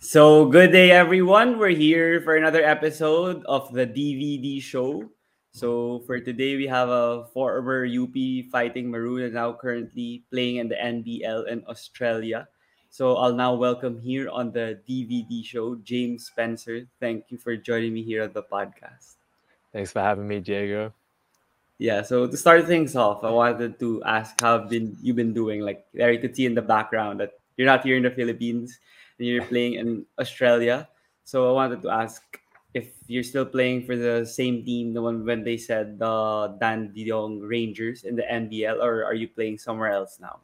So, good day, everyone. We're here for another episode of the DVD show. So, for today, we have a former UP fighting Maroon and now currently playing in the NBL in Australia. So, I'll now welcome here on the DVD show James Spencer. Thank you for joining me here on the podcast. Thanks for having me, Diego. Yeah, so to start things off, I wanted to ask how have been you been doing? Like there you could see in the background that you're not here in the Philippines you're playing in Australia. So I wanted to ask if you're still playing for the same team, the one when they said the Dandenong Rangers in the NBL, or are you playing somewhere else now?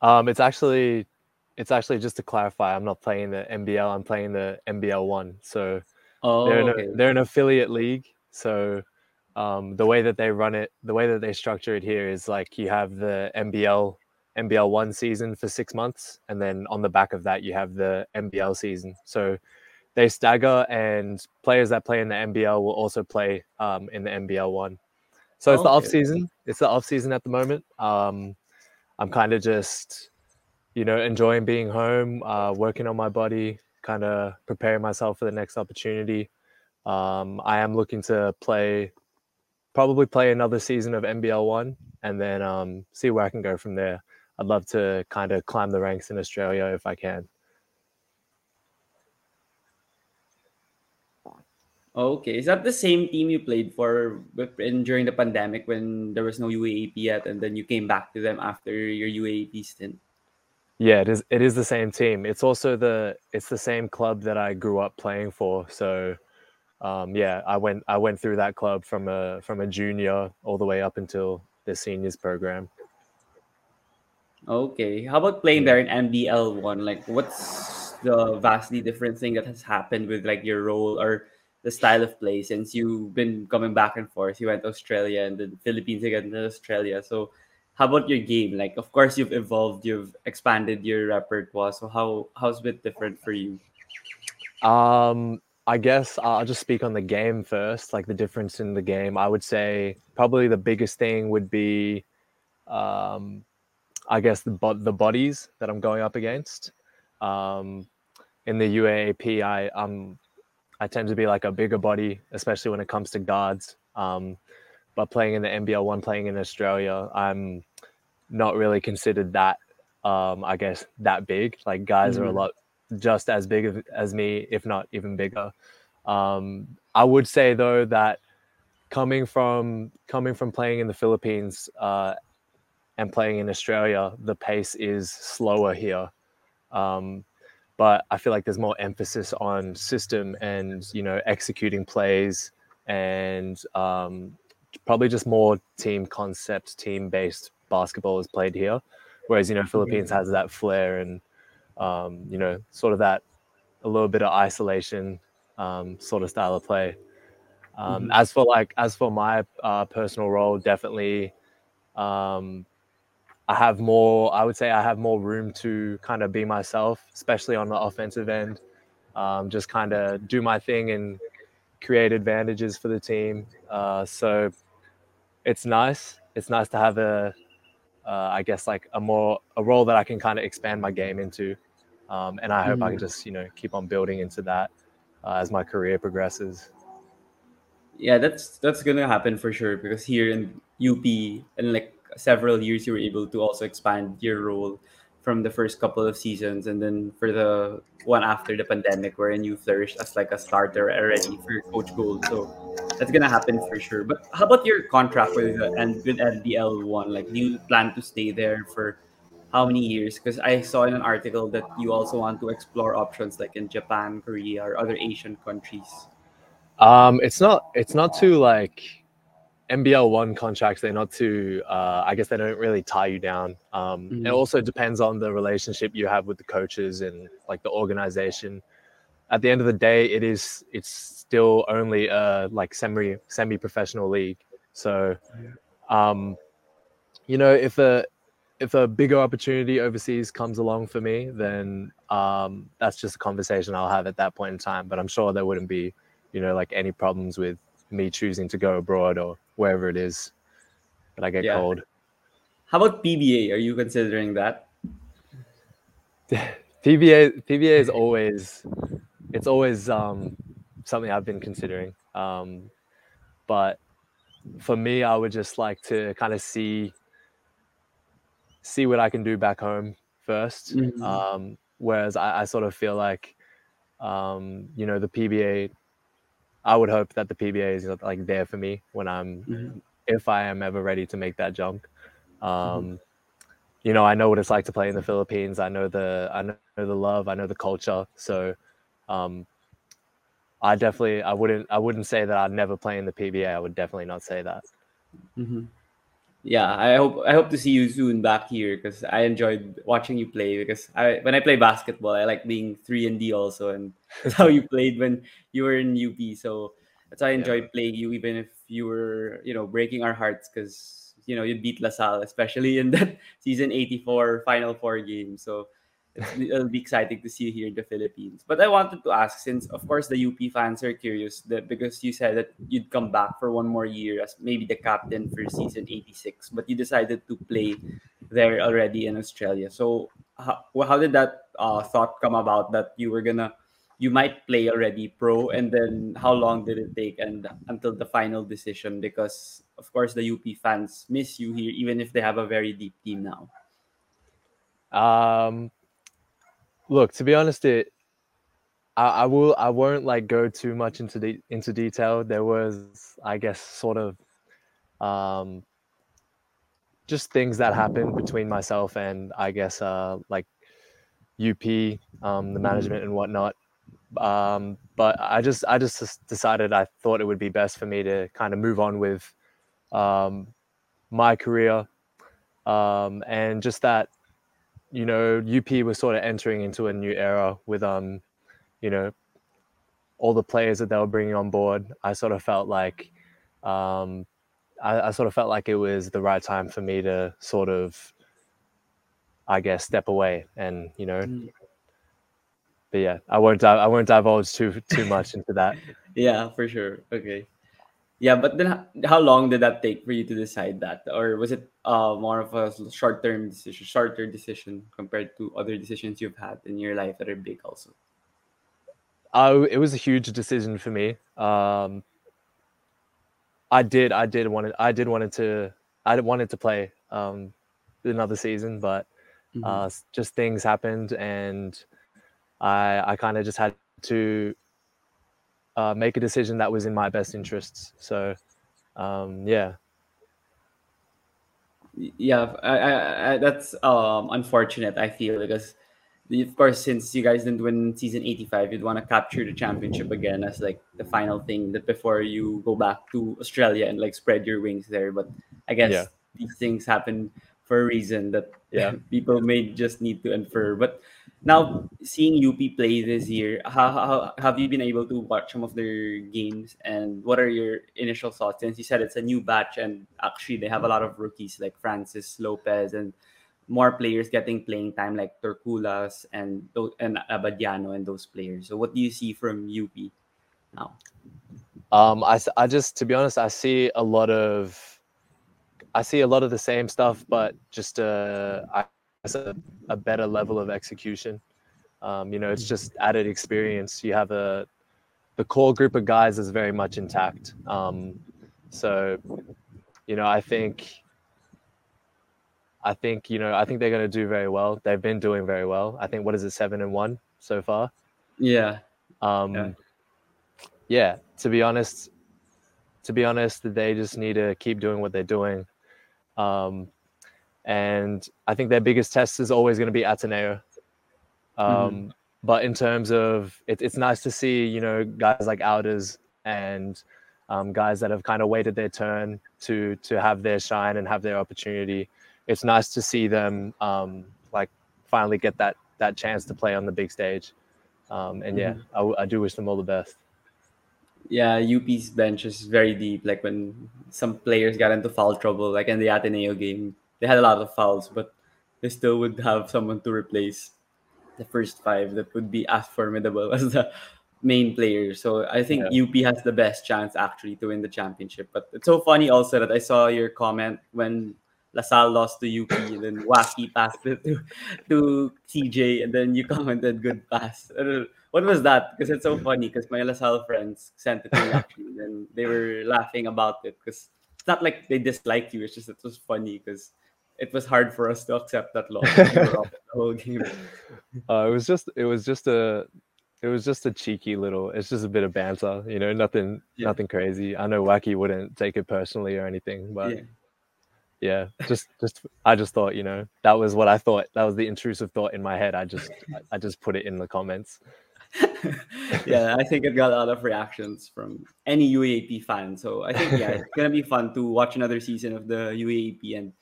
Um, it's actually, it's actually just to clarify, I'm not playing the NBL. I'm playing the NBL one. So Oh, they're an, they're an affiliate league. So um, the way that they run it, the way that they structure it here is like you have the NBL NBL one season for six months, and then on the back of that you have the NBL season. So they stagger, and players that play in the NBL will also play um, in the NBL one. So it's the off season. It's the off season at the moment. Um, I'm kind of just, you know, enjoying being home, uh, working on my body, kind of preparing myself for the next opportunity. Um, I am looking to play, probably play another season of NBL one, and then um, see where I can go from there. I'd love to kind of climb the ranks in Australia if I can. Okay, is that the same team you played for in during the pandemic when there was no UAAP yet, and then you came back to them after your UAAP stint? Yeah, it is. It is the same team. It's also the it's the same club that I grew up playing for. So, um, yeah, I went I went through that club from a from a junior all the way up until the seniors program. Okay, how about playing there in NBL one? Like, what's the vastly different thing that has happened with like your role or the style of play since you've been coming back and forth? You went to Australia and then Philippines again to Australia. So, how about your game? Like, of course, you've evolved, you've expanded your repertoire. So, how how's it different for you? Um, I guess I'll just speak on the game first, like the difference in the game. I would say probably the biggest thing would be, um, I guess the bo- the bodies that I'm going up against. Um, in the UAAP, I um, I tend to be like a bigger body, especially when it comes to guards. Um, but playing in the NBL one, playing in Australia, I'm not really considered that. Um, I guess that big. Like guys are a Mhm. lot just as big as me, if not even bigger. Um, I would say though that coming from coming from playing in the Philippines uh, and playing in Australia, the pace is slower here. Um, but I feel like there's more emphasis on system and you know executing plays and um, probably just more team concept, team based basketball is played here. Whereas you know Philippines has that flair and um, you know sort of that a little bit of isolation um, sort of style of play. Um, Mhm. As for like as for my uh, personal role, definitely um, I have more. I would say I have more room to kind of be myself, especially on the offensive end. Um, just kind of do my thing and create advantages for the team. Uh, so it's nice. It's nice to have a, uh, I guess like a more a role that I can kind of expand my game into, um, and I hope I can Mhm. just you know keep on building into that uh, as my career progresses. Yeah, that's that's gonna happen for sure because here in UP and like several years you were able to also expand your role from the first couple of seasons and then for the one after the pandemic wherein you flourished as like a starter already for Coach Gold. So that's gonna happen for sure. But how about your contract with the and with NBL one? Like do you plan to stay there for how many years? Because I saw in an article that you also want to explore options like in Japan, Korea, or other Asian countries. Um, it's not it's not too like NBL one contracts. They're not too. Uh, I guess they don't really tie you down. Um, It Mhm. also depends on the relationship you have with the coaches and like the organization. At the end of the day, it is it's still only a like semi semi professional league. So, um, you know, if a if a bigger opportunity overseas comes along for me, then um, that's just a conversation I'll have at that point in time. But I'm sure there wouldn't be, you know, like any problems with me choosing to go abroad or wherever it is that I get Yeah. called. How about PBA? Are you considering that? PBA PBA is always it's always um, something I've been considering. Um, but for me, I would just like to kind of see see what I can do back home 1st Mhm. Um, whereas I, I sort of feel like um, you know the PBA. I would hope that the PBA is like there for me when I'm Mhm. if I am ever ready to make that jump. Um, You know, I know what it's like to play in the Philippines. I know the I know the love. I know the culture. So, um, I definitely I wouldn't I wouldn't say that I'd never play in the PBA. I would definitely not say that. Mhm. Yeah, I hope I hope to see you soon back here because I enjoyed watching you play. Because I when I play basketball, I like being three and D also, and that's how you played when you were in UP. So that's why I Yeah. enjoyed playing you, even if you were you know breaking our hearts because you know you beat LaSalle, especially in that season eighty four Final Four game. So it'll be exciting to see you here in the Philippines. But I wanted to ask, since of course the UP fans are curious, that because you said that you'd come back for one more year as maybe the captain for season 86, but you decided to play there already in Australia. So how, how did that uh, thought come about that you were gonna you might play already pro and then how long did it take and until the final decision because of course the UP fans miss you here even if they have a very deep team now. Um, look, to be honest, it I, I will I won't like go too much into the into detail. There was, I guess, sort of um, just things that happened between myself and I guess uh, like UP, um, the management and whatnot. Um, but I just I just decided I thought it would be best for me to kind of move on with um, my career um, and just that you know UP was sort of entering into a new era with um you know all the players that they were bringing on board. I sort of felt like um, I, I sort of felt like it was the right time for me to sort of I guess step away and you know Mm. but yeah I won't I won't divulge too too much into that. Yeah, for sure. Okay. Yeah, but then h- how long did that take for you to decide that? Or was it uh, more of a short term decision, shorter decision compared to other decisions you've had in your life that are big also? I, it was a huge decision for me. Um, I did, I did wanted, I did wanted to, I wanted to play um, another season, but Mhm. uh, just things happened, and I, I kind of just had to uh, make a decision that was in my best interests. So, um, yeah, yeah, I, I, I, that's um, unfortunate, I feel, because of course, since you guys didn't win season 85, you'd want to capture the championship again as like the final thing that before you go back to Australia and like spread your wings there. But I guess Yeah. these things happen for a reason that Yeah. people may just need to infer. But now seeing UP play this year, how, how have you been able to watch some of their games and what are your initial thoughts? Since you said it's a new batch and actually they have a lot of rookies like Francis Lopez and more players getting playing time like Torculas and and Abadiano and those players. So what do you see from UP now? um, I just, to be honest, I see a lot of, I see a lot of the same stuff, but just uh, I a, a better level of execution. Um, you know, it's just added experience. You have a the core group of guys is very much intact. Um, so, you know, I think, I think you know, I think they're going to do very well. They've been doing very well. I think what is it, seven and one so far. Yeah. Um, Yeah. yeah. To be honest, to be honest, they just need to keep doing what they're doing. Um, and I think their biggest test is always going to be Ateneo. Um, But in terms of it, it's nice to see, you know, guys like Aldous and um, guys that have kind of waited their turn to to have their shine and have their opportunity. It's nice to see them um, like finally get that that chance to play on the big stage. Um, and yeah, I do wish them all the best. Yeah, UP's bench is very deep. Like when some players got into foul trouble, like in the Ateneo game, they had a lot of fouls, but they still would have someone to replace the first five that would be as formidable as the main player. So I think UP has the best chance actually to win the championship. But it's so funny also that I saw your comment when LaSalle lost to UP, and then Wacky passed it to, to CJ, and then you commented good pass. What was that? Because it's so funny. Because my LaSalle friends sent it to me actually, and they were laughing about it. Because it's not like they dislike you. It's just it was funny because it was hard for us to accept that loss the whole game. Uh, it was just it was just a it was just a cheeky little it's just a bit of banter you know nothing yeah. nothing crazy i know wacky wouldn't take it personally or anything but yeah. yeah. just just i just thought you know that was what i thought that was the intrusive thought in my head i just i just put it in the comments yeah i think it got a lot of reactions from any uaap fan so i think yeah it's gonna be fun to watch another season of the uaap and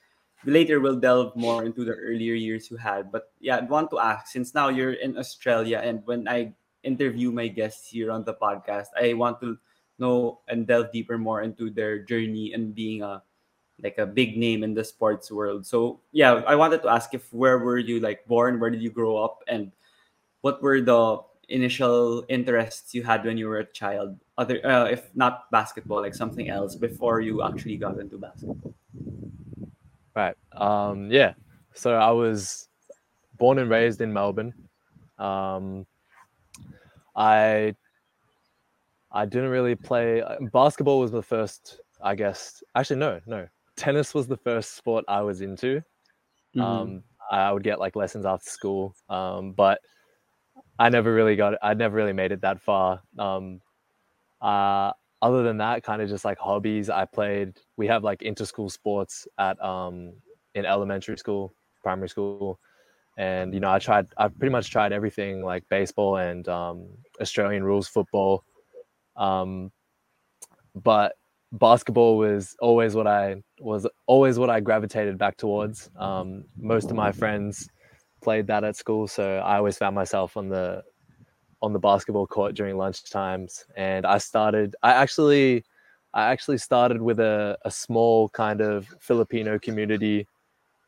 later we'll delve more into the earlier years you had but yeah i want to ask since now you're in australia and when i interview my guests here on the podcast, I want to know and delve deeper more into their journey and being a like a big name in the sports world. So yeah, I wanted to ask if where were you like born, where did you grow up, and what were the initial interests you had when you were a child? Other, uh, if not basketball, like something else before you actually got into basketball. Right. Um, yeah. So I was born and raised in Melbourne. Um, I I didn't really play uh, basketball was the first I guess actually no no tennis was the first sport I was into mm-hmm. um, I would get like lessons after school um, but I never really got I never really made it that far um, uh, other than that kind of just like hobbies I played we have like inter-school sports at um, in elementary school primary school and you know i tried i pretty much tried everything like baseball and um, australian rules football um, but basketball was always what i was always what i gravitated back towards um, most of my friends played that at school so i always found myself on the on the basketball court during lunch times and i started i actually i actually started with a, a small kind of filipino community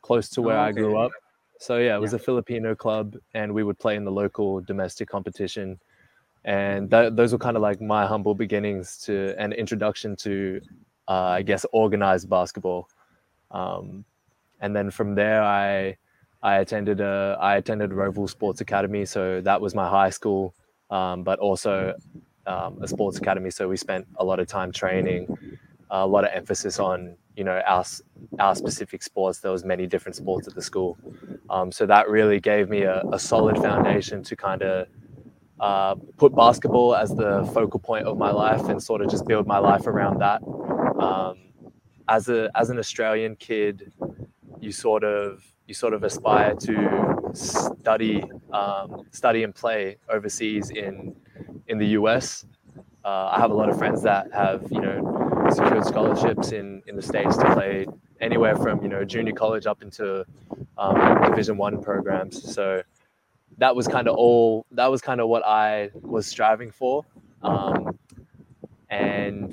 close to where okay. i grew up so yeah, it was yeah. a Filipino club, and we would play in the local domestic competition, and that, those were kind of like my humble beginnings to an introduction to, uh, I guess, organized basketball. Um, and then from there, I I attended a I attended Rowville Sports Academy, so that was my high school, um, but also um, a sports academy. So we spent a lot of time training, a lot of emphasis on you know our our specific sports. There was many different sports at the school, um, so that really gave me a, a solid foundation to kind of uh, put basketball as the focal point of my life and sort of just build my life around that. Um, as a as an Australian kid, you sort of you sort of aspire to study um, study and play overseas in in the US. Uh, I have a lot of friends that have you know secured scholarships in in the states to play anywhere from you know junior college up into um, Division One programs. So that was kind of all. That was kind of what I was striving for. Um, and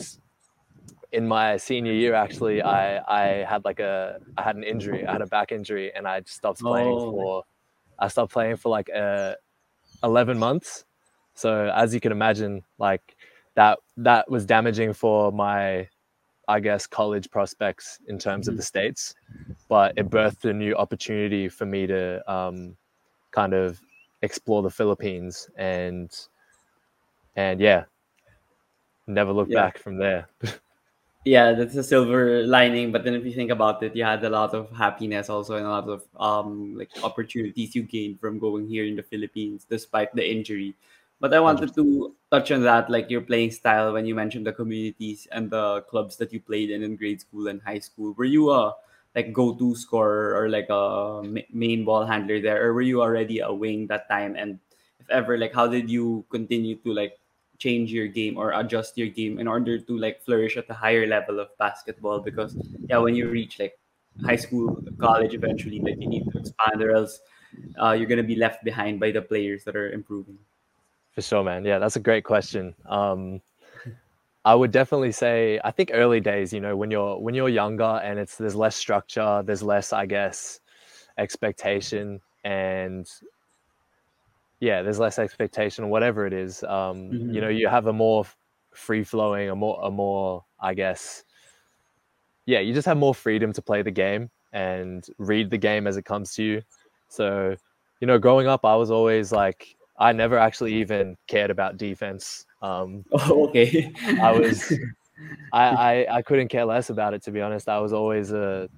in my senior year, actually, I I had like a I had an injury. I had a back injury, and I stopped playing oh. for. I stopped playing for like uh, eleven months. So as you can imagine, like that that was damaging for my I guess college prospects in terms mm-hmm. of the states, but it birthed a new opportunity for me to um, kind of explore the Philippines and and yeah, never look yeah. back from there. yeah, that's a silver lining. But then if you think about it, you had a lot of happiness also and a lot of um like opportunities you gained from going here in the Philippines despite the injury. But I wanted to touch on that, like your playing style when you mentioned the communities and the clubs that you played in in grade school and high school. Were you a like go-to scorer or like a main ball handler there, or were you already a wing that time? And if ever, like how did you continue to like change your game or adjust your game in order to like flourish at a higher level of basketball? Because yeah, when you reach like high school, college, eventually, like you need to expand, or else uh, you're gonna be left behind by the players that are improving. For sure, man. Yeah, that's a great question. Um, I would definitely say I think early days, you know, when you're when you're younger and it's there's less structure, there's less, I guess, expectation and yeah, there's less expectation, or whatever it is. Um, mm-hmm. You know, you have a more free flowing, a more a more, I guess, yeah, you just have more freedom to play the game and read the game as it comes to you. So, you know, growing up, I was always like, I never actually even cared about defense. Um, Oh, okay. I was, I, I, I couldn't care less about it to be honest. I was always a,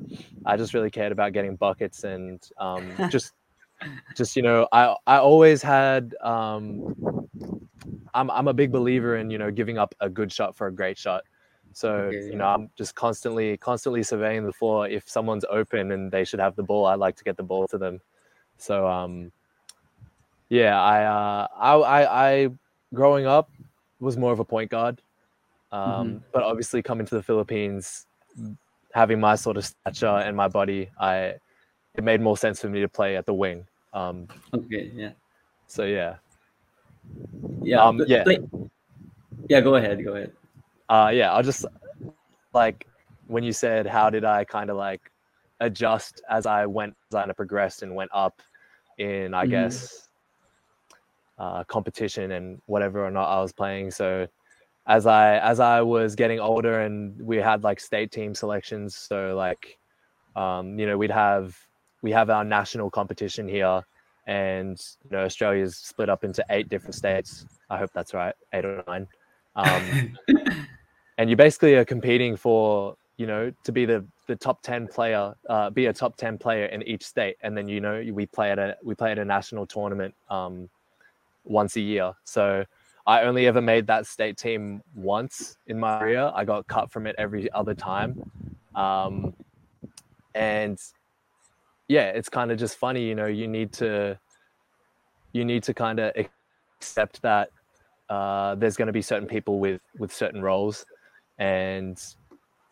I just really cared about getting buckets and um, just, just you know, I, I always had. Um, I'm, I'm a big believer in you know giving up a good shot for a great shot. So Okay, you yeah. know, I'm just constantly, constantly surveying the floor. If someone's open and they should have the ball, I like to get the ball to them. So um, yeah, I, uh, I, I, I, growing up was more of a point guard, um, Mhm. but obviously coming to the Philippines, having my sort of stature and my body, I, it made more sense for me to play at the wing. Um, okay, yeah. so yeah, Yeah. Um, yeah. play- yeah, go ahead, go ahead. uh, yeah, I'll just like when you said how did I kind of like adjust as I went, as I progressed and went up in, I Mhm. guess, uh, competition and whatever or not I was playing. So as I as I was getting older and we had like state team selections, so like um, you know we'd have we have our national competition here, and you know Australia's split up into eight different states. I hope that's right, eight or nine. Um, and you basically are competing for you know to be the the top 10 player uh, be a top 10 player in each state and then you know we play at a we play at a national tournament um, once a year so i only ever made that state team once in my career i got cut from it every other time um, and yeah it's kind of just funny you know you need to you need to kind of accept that uh, there's going to be certain people with with certain roles. And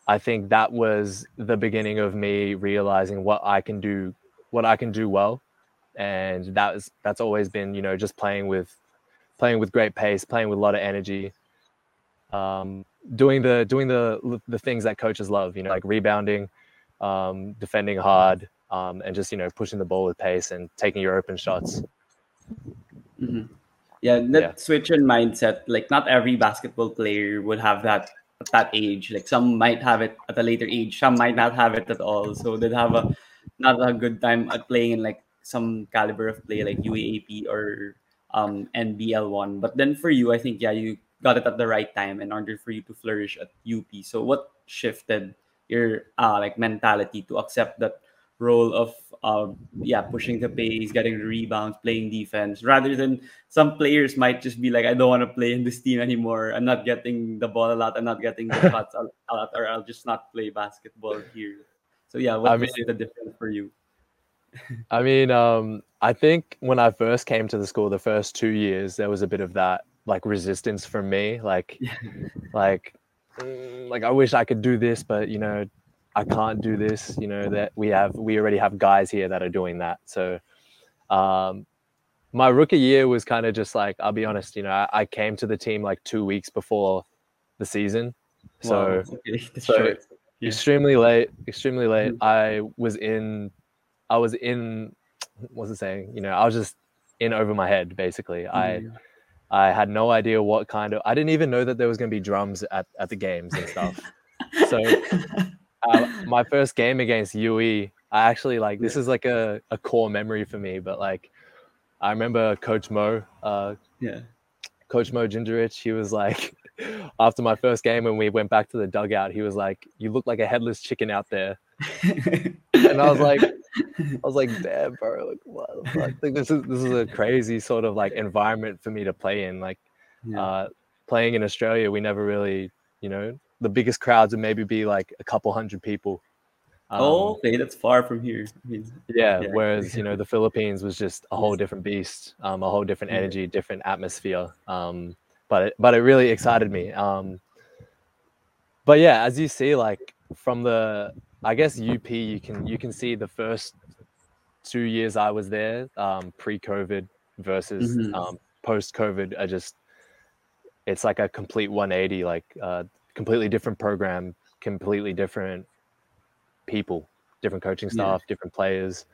i think that was the beginning of me realizing what i can do what i can do well. And that was that's always been you know just playing with playing with great pace playing with a lot of energy um, doing the doing the the things that coaches love you know like rebounding um, defending hard um, and just you know pushing the ball with pace and taking your open shots Mhm. Yeah, that Yeah. switch in mindset, like not every basketball player would have that at that age. Like some might have it at a later age, some might not have it at all. So they'd have a not a good time at playing in like some caliber of play like UAAP or um NBL one. But then for you, I think yeah, you got it at the right time in order for you to flourish at UP. So what shifted your uh like mentality to accept that role of uh, yeah pushing the pace, getting the rebounds, playing defense, rather than some players might just be like, I don't want to play in this team anymore. I'm not getting the ball a lot. I'm not getting the shots a lot, or I'll just not play basketball here. So yeah, what I mean- the difference for you? I mean, um, I think when I first came to the school, the first two years, there was a bit of that like resistance from me, like, like, mm, like I wish I could do this, but you know, I can't do this. You know that we have we already have guys here that are doing that. So, um, my rookie year was kind of just like I'll be honest. You know, I, I came to the team like two weeks before the season, so Wow, okay, so- Yeah. extremely late extremely late Mhm. i was in i was in what's it saying you know i was just in over my head basically i Mhm. i had no idea what kind of i didn't even know that there was going to be drums at, at the games and stuff so uh, my first game against ue i actually like this is like a, a core memory for me but like i remember coach mo uh yeah. Coach Mo Gingerich, he was like, after my first game when we went back to the dugout, he was like, "You look like a headless chicken out there," and I was like, I was like, "Damn, bro, like what the fuck? Like this is this is a crazy sort of like environment for me to play in. Like Yeah. uh, playing in Australia, we never really, you know, the biggest crowds would maybe be like a couple hundred people. Um, oh, okay, that's far from here. I mean, yeah, Yeah. whereas you know the Philippines was just a whole different beast, um, a whole different energy, different atmosphere. Um, but it, but it really excited me. Um, but yeah, as you see, like from the I guess UP, you can you can see the first two years I was there, um, pre-COVID versus Mhm. um, post-COVID. I just it's like a complete 180, like uh, completely different program, completely different people, different coaching Yeah. staff, different players.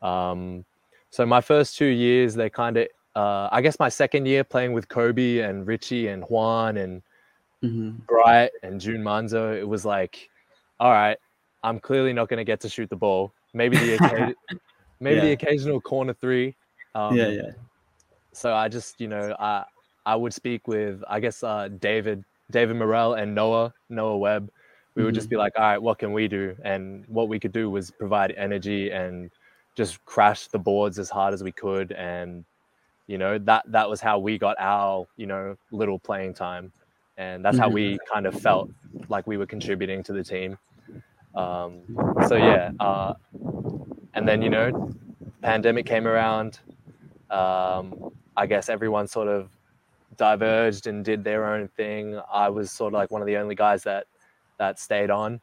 Um, so my first two years, they kind of, uh, I guess my second year playing with Kobe and Ricci and Juan and mhm. Bright and Jun Manzo, it was like, all right, I'm clearly not going to get to shoot the ball. Maybe the occasion, maybe the occasional corner three. Um, yeah, yeah. So I just, you know, I I would speak with I guess uh, David David Murrell and Noah Noah Webb. We would just be like, all right, what can we do? And what we could do was provide energy and just crash the boards as hard as we could. And you know that that was how we got our you know little playing time, and that's how Mhm. we kind of felt like we were contributing to the team. Um, so yeah, uh, and then you know, pandemic came around. Um, I guess everyone sort of diverged and did their own thing. I was sort of like one of the only guys that that stayed on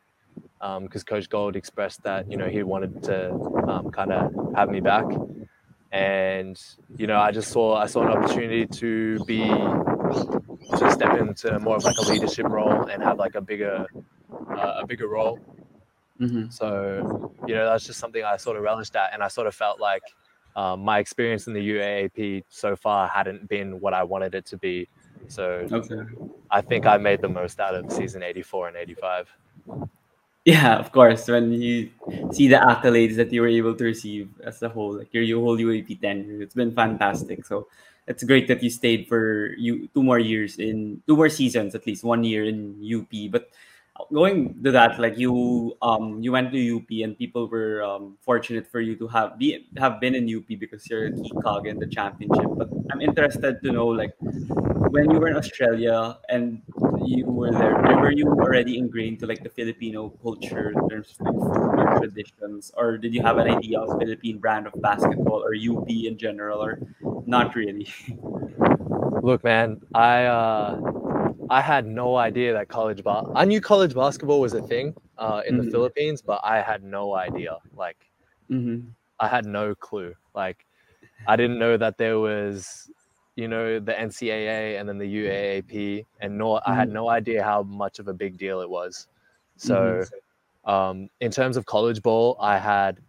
because Coach Gold expressed that you know he wanted to um, kind of have me back, and you know I just saw I saw an opportunity to be to step into more of like a leadership role and have like a bigger uh, a bigger role. hmm So, you know, that's just something I sort of relished at. And I sort of felt like um, my experience in the UAAP so far hadn't been what I wanted it to be. So Okay. I think I made the most out of season 84 and 85. Yeah, of course. When you see the accolades that you were able to receive as a whole, like your, your whole UAAP tenure, it's been fantastic. So it's great that you stayed for you two more years in two more seasons, at least one year in UP. But going to that, like you um you went to UP and people were um, fortunate for you to have be have been in UP because you're a key cog in the championship. But I'm interested to know like when you were in Australia and you were there, were you already ingrained to like the Filipino culture in terms of food or traditions, or did you have an idea of Philippine brand of basketball or UP in general, or not really? Look, man, I uh, I had no idea that college ball. I knew college basketball was a thing uh, in the Mhm. Philippines, but I had no idea. Like, hmm I had no clue. Like, I didn't know that there was, you know, the NCAA and then the UAAP, and nor I had Mhm. no idea how much of a big deal it was. So, um, in terms of college ball, I had,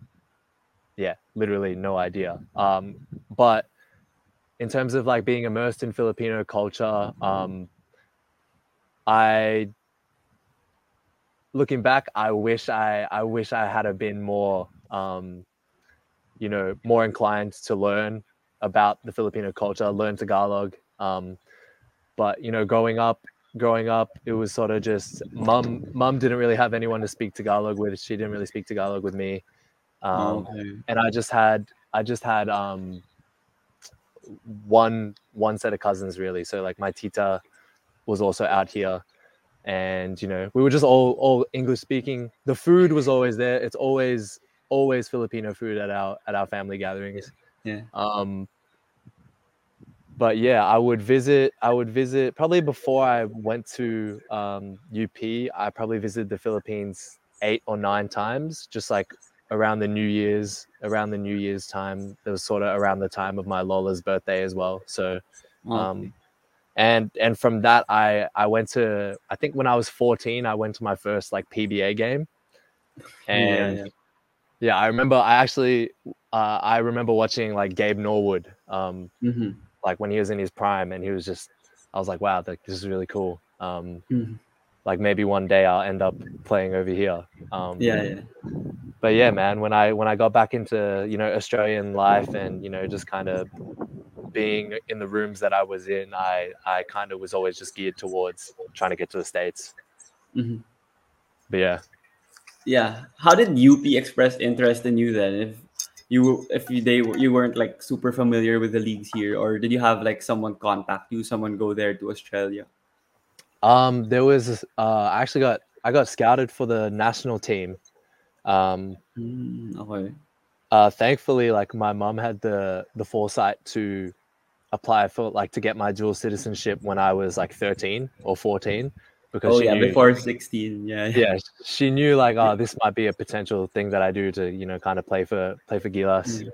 yeah, literally no idea. Um, but in terms of like being immersed in Filipino culture, um, I looking back, I wish I I wish I had have been more um, you know, more inclined to learn about the Filipino culture, learn Tagalog. Um, but you know, growing up, growing up, it was sort of just mum. Mum didn't really have anyone to speak Tagalog with. She didn't really speak Tagalog with me, um, okay. and I just had I just had um, one one set of cousins really. So like my tita was also out here, and you know we were just all all English speaking. The food was always there. It's always always Filipino food at our at our family gatherings. Yeah. Um, but yeah, I would visit. I would visit probably before I went to um, UP. I probably visited the Philippines eight or nine times, just like around the New Year's, around the New Year's time. It was sort of around the time of my Lola's birthday as well. So um, and and from that I I went to I think when I was 14 I went to my first like PBA game and yeah, yeah, I remember I actually uh, I remember watching like Gabe Norwood um yeah. hmm like when he was in his prime and he was just I was like wow like, this is really cool um Mhm. Like maybe one day I'll end up playing over here um yeah, yeah. but yeah man when I when I got back into you know Australian life and you know just kind of being in the rooms that I was in I I kind of was always just geared towards trying to get to the states Mhm. but yeah Yeah. How did UP express interest in you then? If you if you, they you weren't like super familiar with the leagues here, or did you have like someone contact you, someone go there to Australia? Um there was uh I actually got I got scouted for the national team um Mm, okay. uh thankfully like my mom had the the foresight to apply for like to get my dual citizenship when I was like 13 or 14 because Oh yeah, knew, before sixteen. Yeah. yeah she knew like oh this might be a potential thing that I do to you know kind of play for play for Gilas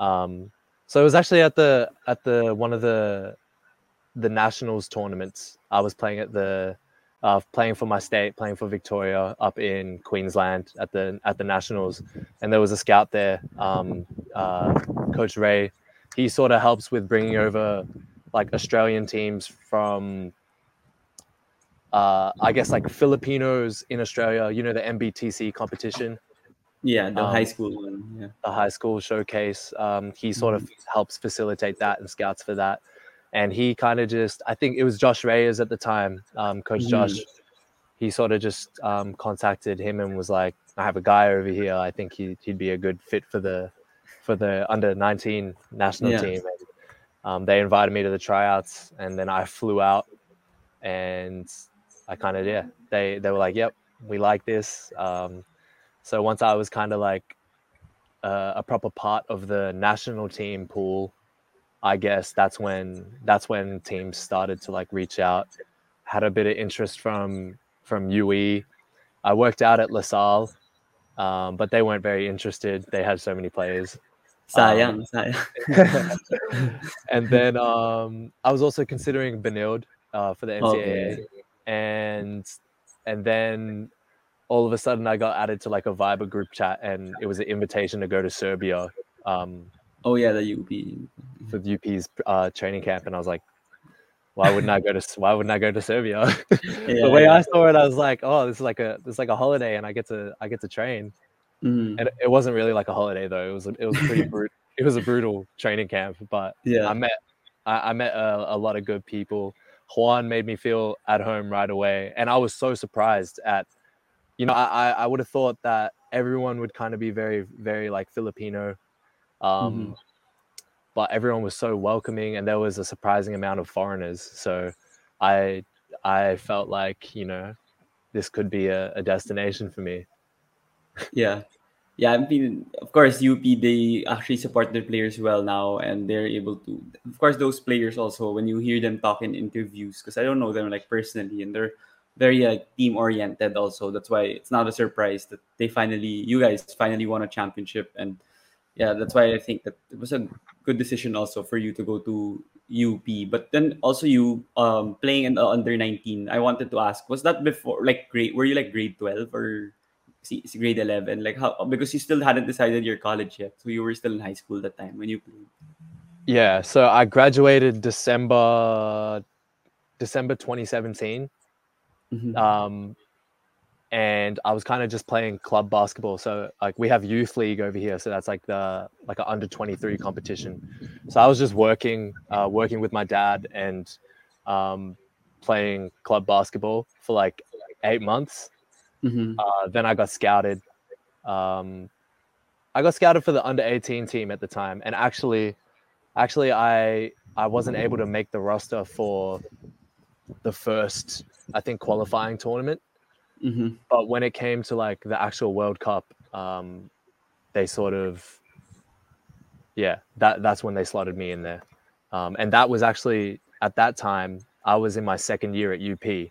um so it was actually at the at the one of the the nationals tournaments I was playing at the uh, playing for my state playing for Victoria up in Queensland at the at the nationals and there was a scout there um uh coach Ray he sort of helps with bringing over like Australian teams from uh, I guess like Filipinos in Australia. You know the NBTC competition. Yeah, the Um, high school one. Yeah. the high school showcase. Um, he sort of helps facilitate that and scouts for that. And he kind of just, I think it was Josh Reyes at the time, um, Coach Mhm. Josh. He sort of just um, contacted him and was like, "I have a guy over here. I think he, he'd be a good fit for the for the under 19 national Yeah. team." And, um, they invited me to the tryouts, and then I flew out, and I kind of yeah, they they were like, "Yep, we like this." Um, so once I was kind of like uh, a proper part of the national team pool, I guess that's when that's when teams started to like reach out. Had a bit of interest from from UE. I worked out at LaSalle, um, but they weren't very interested. They had so many players. Sayang, sayang. And then um, I was also considering Benilde uh, for the NCAA, Okay. and and then all of a sudden I got added to like a Viber group chat, and it was an invitation to go to Serbia um, Oh yeah, the UP. for the UP's uh, training camp, and I was like, why wouldn't I go to Why wouldn't I go to Serbia? Yeah, the way yeah. I saw it, I was like, oh, this is like a this is like a holiday, and I get to I get to train. Mhm. And it wasn't really like a holiday though. It was it was pretty brutal. It was a brutal training camp, but Yeah. I met I, I met a, a lot of good people. Juan made me feel at home right away, and I was so surprised at, you know, I, I would have thought that everyone would kind of be very very like Filipino, um, Mhm. but everyone was so welcoming, and there was a surprising amount of foreigners. So, I I felt like you know, this could be a, a destination for me. Yeah. Yeah, I mean, of course, UP, they actually support their players well now, and they're able to. Of course, those players also, when you hear them talk in interviews, because I don't know them like personally, and they're very like team oriented also. That's why it's not a surprise that they finally, you guys finally won a championship. And yeah, that's why I think that it was a good decision also for you to go to UP. But then also you um playing in the under 19, I wanted to ask, was that before like grade, were you like grade 12 or grade 11 like how because you still hadn't decided your college yet so you were still in high school that time when you played Yeah, so I graduated December December 2017. Mhm. Um and I was kind of just playing club basketball. So like we have youth league over here, so that's like the like an under 23 competition. So I was just working uh working with my dad and um playing club basketball for like 8 months. Mhm. Uh then I got scouted. Um I got scouted for the under 18 team at the time and actually actually I I wasn't able to make the roster for the first I think qualifying tournament Mhm. but when it came to like the actual World Cup um they sort of yeah that that's when they slotted me in there um and that was actually at that time I was in my second year at UP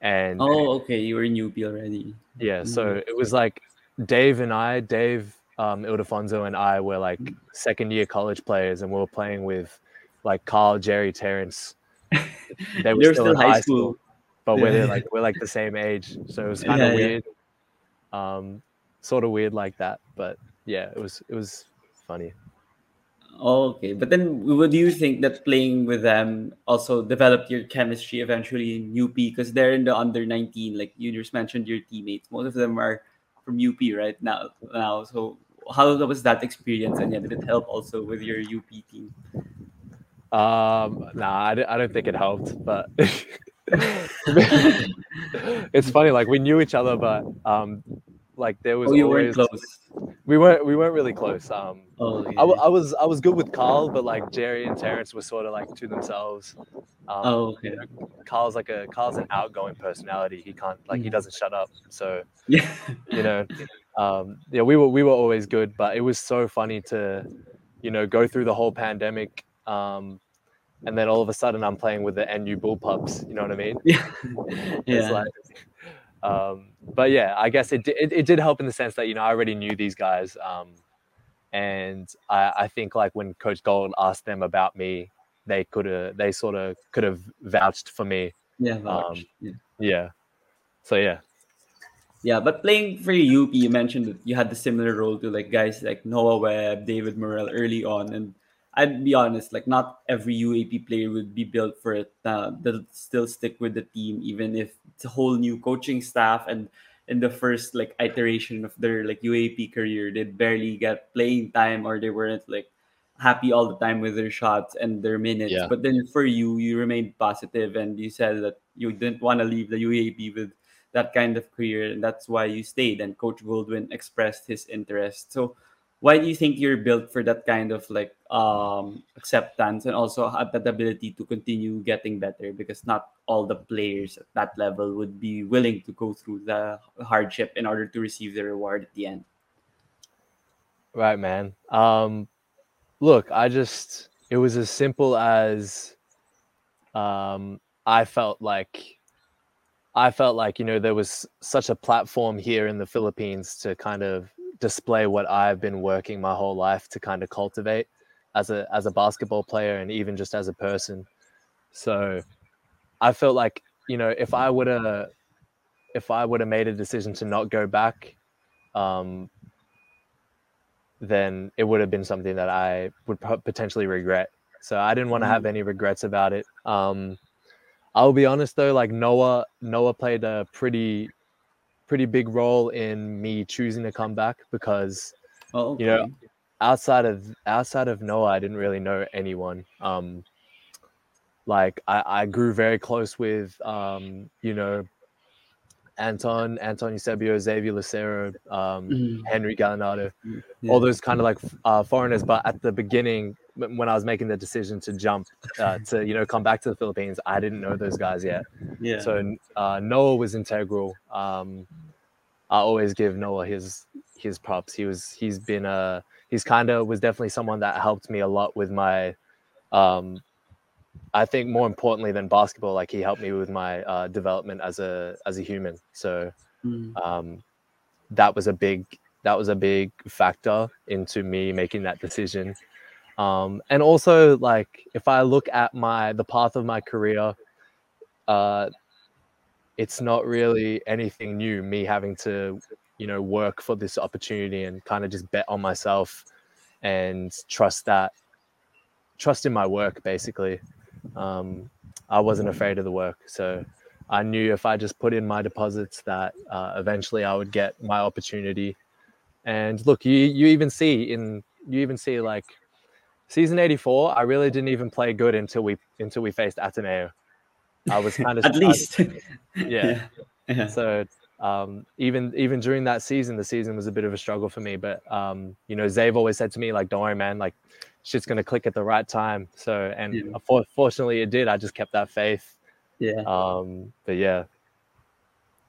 and oh okay you were in UP already yeah, so it was like Dave and I, Dave um, Ildefonso and I were like second year college players, and we were playing with like Carl, Gerry, Terrence. They were still, still in high high school, school. But we're Yeah. like we're like the same age, so it was kind of yeah. weird, um, sort of weird like that. But yeah, it was it was funny. okay but then would you think that playing with them also developed your chemistry eventually in UP because they're in the under 19 like you just mentioned your teammates most of them are from UP right now now so how was that experience and yeah did it help also with your UP team Um, nah, I, don't- I don't think it helped, but it's funny. Like we knew each other, but um, like there was oh you always weren't close we weren't we weren't really close. Um, oh I, w- I was I was good with Carl, but like Gerry and Terrence were sort of like to themselves. Um, oh okay Carl's like a Carl's an outgoing personality. He can't like he Mhm. doesn't shut up. So yeah you know, um, yeah, we were we were always good, but it was so funny to, you know, go through the whole pandemic, um, and then all of a sudden I'm playing with the NU Bullpups. You know what I mean? yeah It's like, um, but yeah, I guess it, it it did help in the sense that you know I already knew these guys, um, and I, I think like when Coach Gold asked them about me, they could have they sort of could have vouched for me. yeah, vouch. um, yeah Yeah. So yeah. Yeah, but playing for UP, you mentioned that you had the similar role to like guys like Noah Webb, David Murrell early on, and I'd be honest, like not every UAAP player would be built for it. Uh, they'll still stick with the team, even if it's a whole new coaching staff and in the first like iteration of their like UAAP career, they'd barely get playing time or they weren't like happy all the time with their shots and their minutes. Yeah. But then for you, you remained positive and you said that you didn't want to leave the UAP with that kind of career, and that's why you stayed. And Coach Goldwin expressed his interest. So why do you think you're built for that kind of like um acceptance and also have that ability to continue getting better because not all the players at that level would be willing to go through the hardship in order to receive the reward at the end Right, man. Um, look, I just it was as simple as um, I felt like I felt like you know there was such a platform here in the Philippines to kind of display what I've been working my whole life to kind of cultivate as a as a basketball player and even just as a person. So I felt like you know if I would have if I would have made a decision to not go back, um, then it would have been something that I would potentially regret. So I didn't want to have any regrets about it. Um, I'll be honest though, like Noah, Noah played a pretty, pretty big role in me choosing to come back because oh You know, outside of outside of Noah, I didn't really know anyone. Um, like I, I grew very close with um, you know, Anton, Anton Eusebio, Zavier Lucero, um, Mhm. Henry Galinato, Yeah. all those kind of like uh, foreigners. But at the beginning, when I was making the decision to jump uh, to you know come back to the Philippines, I didn't know those guys yet. yeah So uh, Noah was integral. Um, I always give Noah his his props. He was he's been uh he's kind of was definitely someone that helped me a lot with my um I think more importantly than basketball like he helped me with my uh, development as a as a human. So Mm. um that was a big that was a big factor into me making that decision. Um and also like if I look at my the path of my career uh it's not really anything new me having to you know work for this opportunity and kind of just bet on myself and trust that trust in my work basically. Um, i wasn't afraid of the work so i knew if i just put in my deposits that uh, eventually i would get my opportunity. And look you you even see in you even see like season 84 i really didn't even play good until we until we faced ateneo i was kind of at least yeah yeah so um, even even during that season, the season was a bit of a struggle for me. But um, you know, Zave always said to me, like, "Don't worry, man. Like, shit's gonna click at the right time." So, and Yeah. for- fortunately, it did. I just kept that faith. yeah Um, but yeah,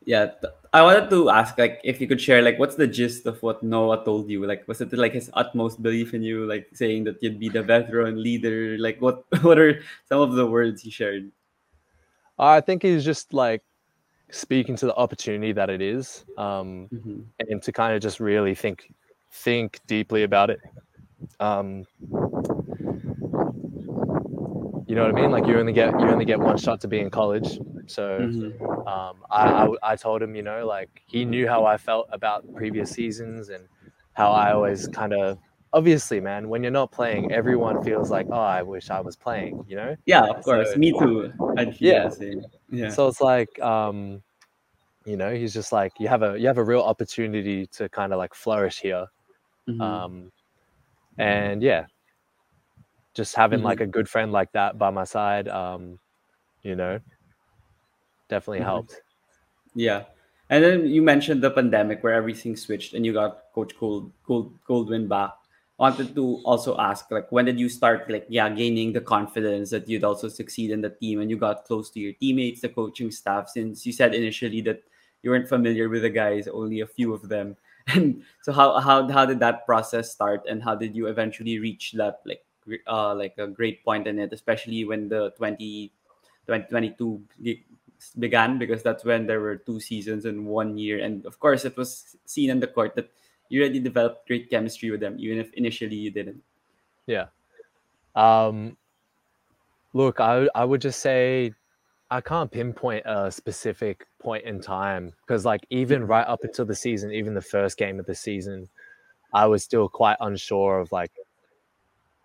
yeah i wanted to ask like if you could share like what's the gist of what noah told you like was it like his utmost belief in you like saying that you'd be the veteran leader like what what are some of the words he shared I think he's just like speaking to the opportunity that it is, um, Mhm. and to kind of just really think think deeply about it. Um, you know what I mean? Like you only get you only get one shot to be in college, so. Mhm. um, I, I I told him, you know, like he knew how I felt about previous seasons and how I always kind of obviously, man, when you're not playing, everyone feels like, oh, I wish I was playing, you know. yeah of course So- me too feel Yeah. yeah So it's like, um, you know, he's just like you have a you have a real opportunity to kind of like flourish here, Mhm. um, and yeah, just having Mhm. like a good friend like that by my side, um, you know, definitely Mhm. helped. Yeah. And then you mentioned the pandemic where everything switched and you got Coach Gold, Gold Goldwin back. Wanted to also ask, like, when did you start, like, yeah, gaining the confidence that you'd also succeed in the team and you got close to your teammates, the coaching staff? Since you said initially that you weren't familiar with the guys, only a few of them. And so, how how how did that process start, and how did you eventually reach that, like, uh, like a great point in it, especially when the 20, 2022 began because that's when there were two seasons in one year and of course it was seen on the court that you already developed great chemistry with them even if initially you didn't Yeah. Um, look, I I would just say I can't pinpoint a specific point in time because, like, even right up until the season, even the first game of the season, I was still quite unsure of like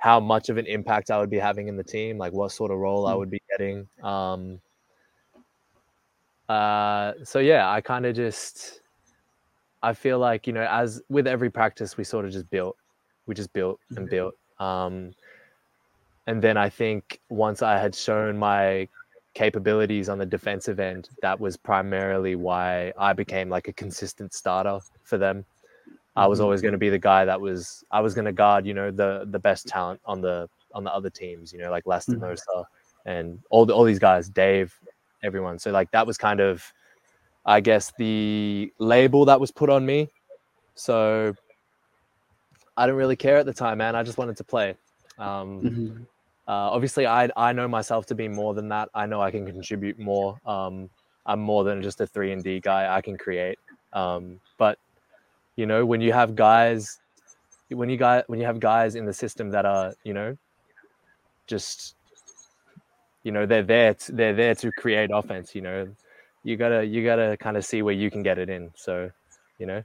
how much of an impact I would be having in the team, like what sort of role I Mm. would be getting. Um, uh, so yeah, I kind of just I feel like you know, as with every practice, we sort of just built, we just built and Mhm. built. Um, and then I think once I had shown my capabilities on the defensive end, that was primarily why I became like a consistent starter for them. I was Mhm. always going to be the guy that was I was going to guard, you know, the the best talent on the on the other teams, you know, like Lester Mhm. And all the, all these guys, Dave, everyone. So like that was kind of I guess the label that was put on me. So I didn't really care at the time, man. I just wanted to play. Um, Mhm. uh, obviously, I I know myself to be more than that. I know I can contribute more. Um, I'm more than just a three and D guy. I can create. Um, but you know, when you have guys, when you guys, when you have guys in the system that are, you know, just, you know, they're there. To, they're there to create offense. You know, you gotta you gotta kind of see where you can get it in. So, you know.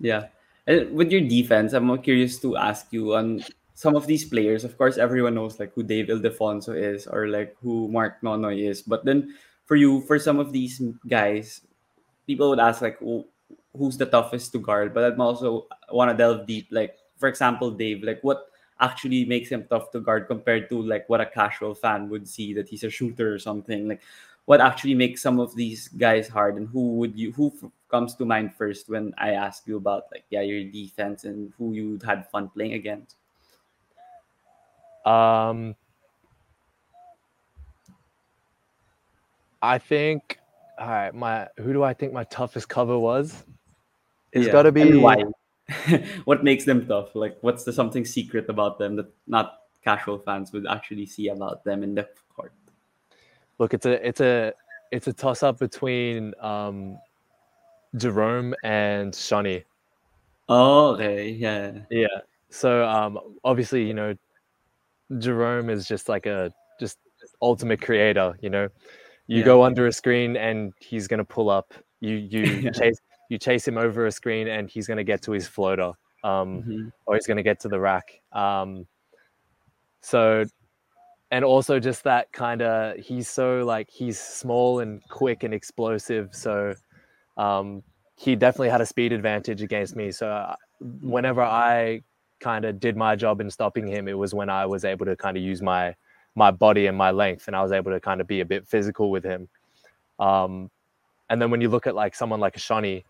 Yeah. And with your defense, I'm more curious to ask you on some of these players. Of course, everyone knows like who Dave Ildefonso is or like who Mark Nonoy is. But then for you, for some of these guys, people would ask like, who, who's the toughest to guard? But I'm also want to delve deep. Like for example, Dave, like what actually makes him tough to guard compared to like what a casual fan would see that he's a shooter or something. Like what actually makes some of these guys hard, and who would you who f- comes to mind first when I ask you about like yeah your defense and who you had fun playing against? Um, I think. All right, my who do I think my toughest cover was? It's Yeah. got to And be why? what makes them tough? Like what's the something secret about them that not casual fans would actually see about them in the court? Look, it's a it's a it's a toss up between um, Jerome and Schonny. Oh, okay, yeah. Yeah. So um, obviously, you know, Jerome is just like a just ultimate creator. You know, you Yeah. go under a screen and he's gonna pull up. You you chase you chase him over a screen and he's gonna get to his floater. Um, Mhm. or he's gonna get to the rack. Um, so, and also just that kind of he's so like he's small and quick and explosive. So, um, he definitely had a speed advantage against me. So, uh, whenever I kind of did my job in stopping him, it was when I was able to kind of use my my body and my length, and I was able to kind of be a bit physical with him. Um, and then when you look at like someone like a Schonny, he's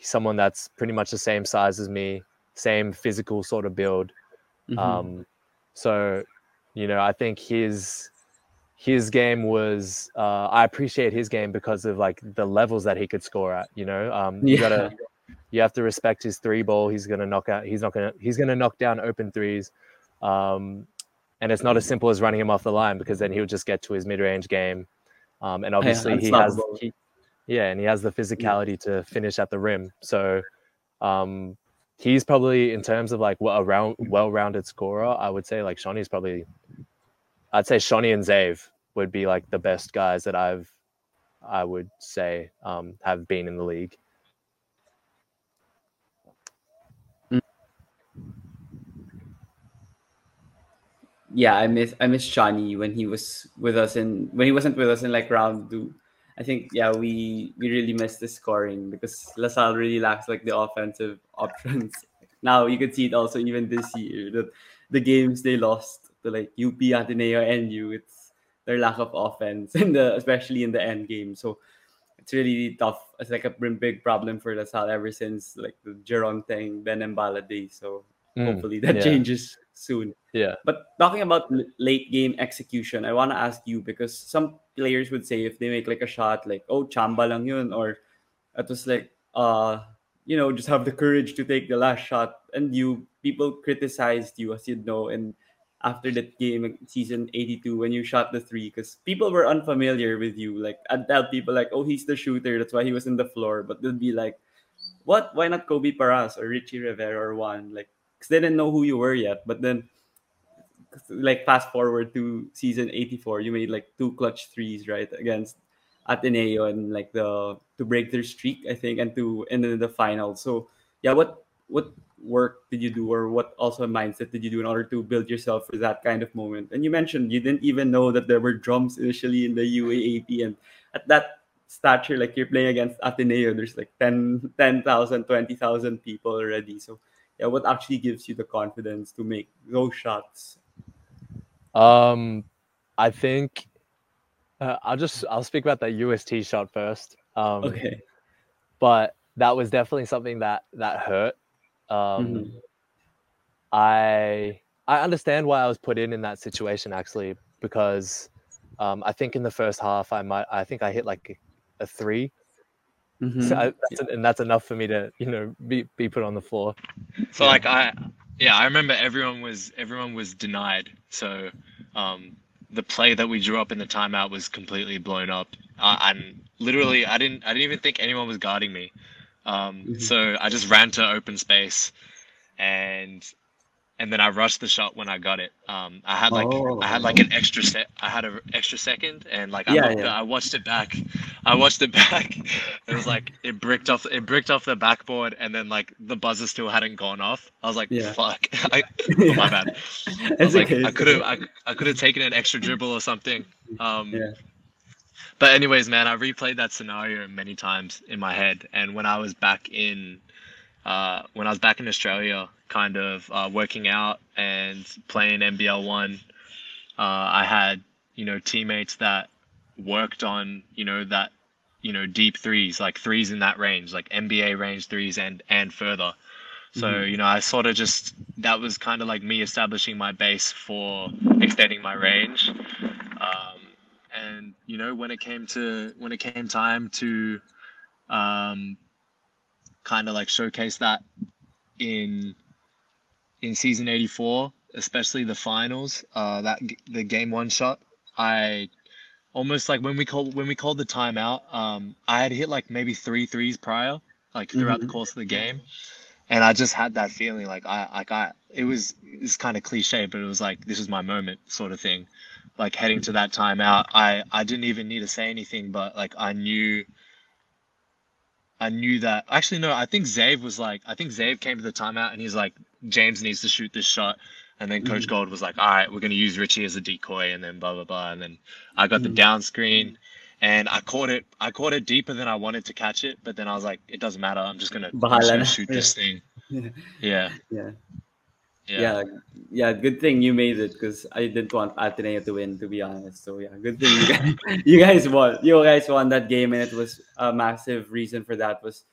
someone that's pretty much the same size as me, same physical sort of build. Mhm. Um, so, you know, I think his his game was uh, I appreciate his game because of like the levels that he could score at. You know, um, you Yeah. gotta you have to respect his three ball. He's gonna knock out. He's not gonna he's gonna knock down open threes. Um, and it's not as simple as running him off the line because then he'll just get to his mid range game. Um, and obviously he has he, yeah, and he has the physicality to finish at the rim. So um, he's probably in terms of like what a round well-rounded scorer, I would say like Schonny's probably I'd say Schonny and Zave would be like the best guys that I've I would say um, have been in the league. yeah, I miss I miss Schonny when he was with us in when he wasn't with us in like round two. I think yeah, we we really missed the scoring because LaSalle really lacks like the offensive options. Now you can see it also even this year that the games they lost to like UP, Ateneo, and U, it's their lack of offense in the especially in the end game. So it's really tough. It's like a big problem for LaSalle ever since like the Jeron Teng, Ben Mbala days. So Mm, hopefully that yeah. changes soon. Yeah. But talking about l- late game execution, I want to ask you because some players would say if they make like a shot, like oh chamba lang yun, or it was like uh you know just have the courage to take the last shot, and you people criticized you as you know, and after that game season 82 when you shot the three because people were unfamiliar with you. Like i'd tell people like oh he's the shooter. That's why he was in the floor. But they'd be like what? Why not kobe paras or Ricci Rivero or one like because they didn't know who you were yet. But then like fast forward to season 84 you made like two clutch threes right against ateneo and like the to break their streak i think and to and then the final so yeah what what work did you do or what also mindset did you do in order to build yourself for that kind of moment? And you mentioned you didn't even know that there were drums initially in the UAAP and at that stature like you're playing against Ateneo there's like 10 10,000 20,000 people already. So yeah, what actually gives you the confidence to make those shots? Um I think uh, I'll just I'll speak about that UST shot first. Um, okay. But that was definitely something that that hurt um, mm-hmm. I I understand why I was put in in that situation actually because um, I think in the first half I might I think I hit like a 3 mm-hmm. so I, that's, and that's enough for me to you know be be put on the floor. So yeah. like I yeah I remember everyone was everyone was denied so um, the play that we drew up in the timeout was completely blown up uh, and literally I didn't I didn't even think anyone was guarding me. Um, mm-hmm. So I just ran to open space, and and then I rushed the shot when I got it. Um, I had like oh. I had like an extra set. I had an extra second, and like I, yeah, yeah. I watched it back. I watched it back. it was like it bricked off. It bricked off the backboard, and then like the buzzer still hadn't gone off. I was like, yeah. "Fuck!" I, oh, my bad. I was like, I could have, I, I could have taken an extra dribble or something. Um, yeah. But anyways, man, I replayed that scenario many times in my head, and when I was back in, uh, when I was back in Australia, kind of uh, working out and playing NBL one, uh, I had you know teammates that worked on you know that you know deep threes, like threes in that range, like NBA range threes and and further. So mm-hmm. you know, I sort of just that was kind of like me establishing my base for extending my range. Um, and you know when it came to when it came time to um, kind of like showcase that in in season 84 especially the finals uh that the game one shot i almost like when we called when we called the timeout um i had hit like maybe three threes prior like throughout mm-hmm. the course of the game and i just had that feeling like i like i it was it's kind of cliche but it was like this is my moment sort of thing like heading to that timeout, I I didn't even need to say anything, but like I knew. I knew that. Actually, no. I think Zave was like. I think Zave came to the timeout and he's like, James needs to shoot this shot. And then Coach mm Gold was like, all right, we're going to use Ricci as a decoy, and then blah blah blah. And then I got mm the down screen, and I caught it. I caught it deeper than I wanted to catch it, but then I was like, it doesn't matter. I'm just gonna, I'm shoot this thing. Yeah. Yeah. Yeah. yeah, Good thing you made it because I didn't want Ateneo to win, to be honest. So yeah, good thing you guys, you guys won. You guys won that game, and it was a massive reason for that was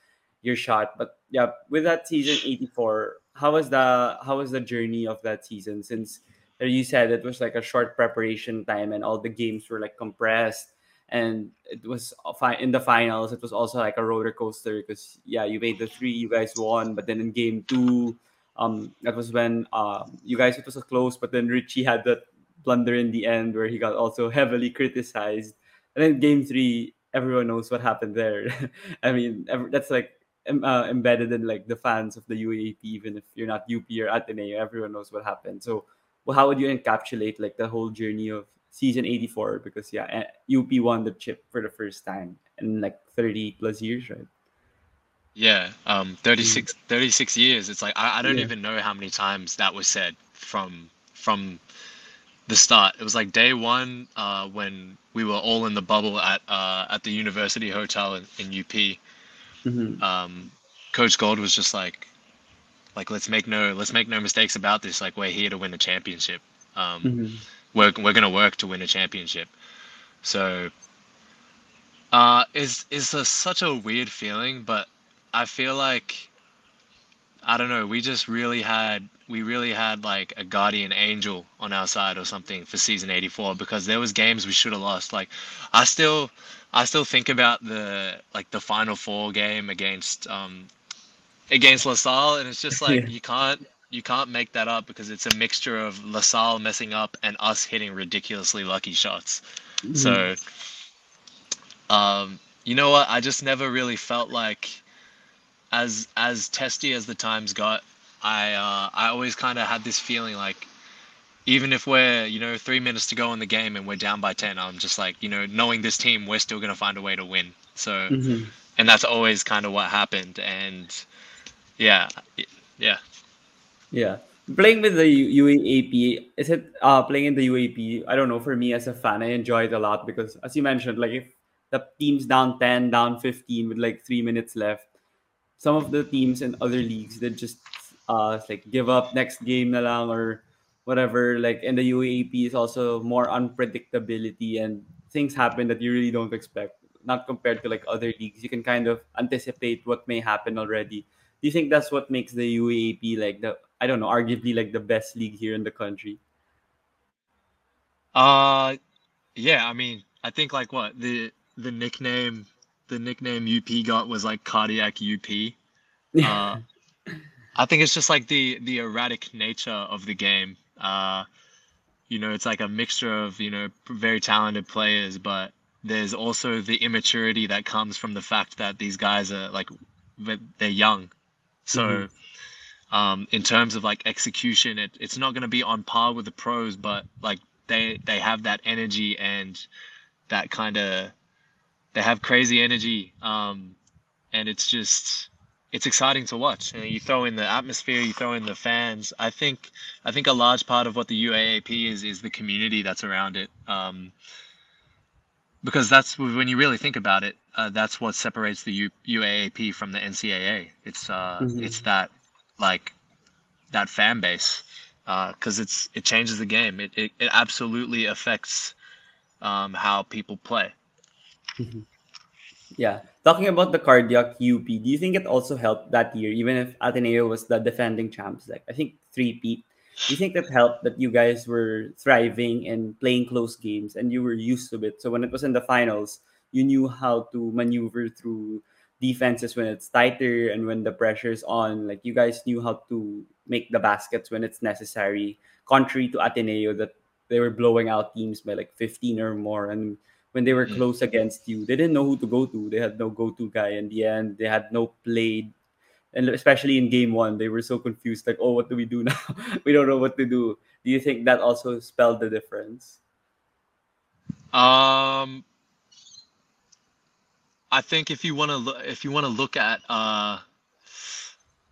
your shot. But yeah, with that season eighty four, how was the how was the journey of that season? Since you said it was like a short preparation time, and all the games were like compressed, and it was in the finals. It was also like a roller coaster because yeah, you made the three, you guys won, but then in game two um, that was when uh, you guys it was a close, but then Ricci had that blunder in the end where he got also heavily criticized. And then game three, everyone knows what happened there. I mean, that's like uh, embedded in like the fans of the UAP. even if you're not UP or Ateneo, everyone knows what happened. So, well, how would you encapsulate like the whole journey of season 84? Because yeah, UP won the chip for the first time in like 30 plus years, right? Yeah, um, 36, 36 years. It's like I, I don't yeah. even know how many times that was said from from the start. It was like day one uh, when we were all in the bubble at uh, at the University Hotel in, in UP. Mm-hmm. Um, Coach Gold was just like, like let's make no let's make no mistakes about this. Like we're here to win a championship. Um, mm-hmm. We're we're gonna work to win a championship. So, uh, is is such a weird feeling, but I feel like I don't know, we just really had we really had like a guardian angel on our side or something for season 84 because there was games we should have lost. Like I still I still think about the like the final four game against um against LaSalle and it's just like yeah. you can't you can't make that up because it's a mixture of LaSalle messing up and us hitting ridiculously lucky shots. Mm-hmm. So um you know what? I just never really felt like as as testy as the times got, I uh, I always kind of had this feeling like even if we're you know three minutes to go in the game and we're down by 10 i'm just like you know knowing this team we're still going to find a way to win so mm-hmm. and that's always kind of what happened and yeah yeah. Yeah. Playing with the U- UAAP, is it uh playing in the UAP? I don't know. For me as a fan, I enjoy it a lot because as you mentioned, like if the team's down 10, down 15 with like three minutes left, some of the teams in other leagues that just uh like give up next game na lang or whatever. Like in the UAP is also more unpredictability and things happen that you really don't expect. Not compared to like other leagues. You can kind of anticipate what may happen already. Do you think that's what makes the UAP like the I don't know, arguably like the best league here in the country? Uh, yeah. I mean, I think like what the the nickname the nickname UP got was like cardiac UP. Uh, I think it's just like the the erratic nature of the game. Uh, you know, it's like a mixture of you know very talented players, but there's also the immaturity that comes from the fact that these guys are like they're young. So, mm-hmm. um, in terms of like execution, it, it's not going to be on par with the pros, but like they they have that energy and that kind of they have crazy energy, um, and it's just it's exciting to watch. You, know, you throw in the atmosphere, you throw in the fans. I think I think a large part of what the UAAP is is the community that's around it. Um, because that's when you really think about it, uh, that's what separates the U- UAAP from the NCAA. It's uh, mm-hmm. it's that like that fan base because uh, it's it changes the game. It it, it absolutely affects um, how people play. Mm-hmm. Yeah. Talking about the cardiac UP, do you think it also helped that year, even if Ateneo was the defending champs? Like I think three Pete. Do you think that helped that you guys were thriving and playing close games and you were used to it? So when it was in the finals, you knew how to maneuver through defenses when it's tighter and when the pressure's on. Like you guys knew how to make the baskets when it's necessary. Contrary to Ateneo, that they were blowing out teams by like 15 or more and when they were mm. close against you. They didn't know who to go to. They had no go-to guy in the end. They had no played. and especially in game one, they were so confused. Like, oh, what do we do now? we don't know what to do. Do you think that also spelled the difference? Um, I think if you want to look, if you want to look at uh,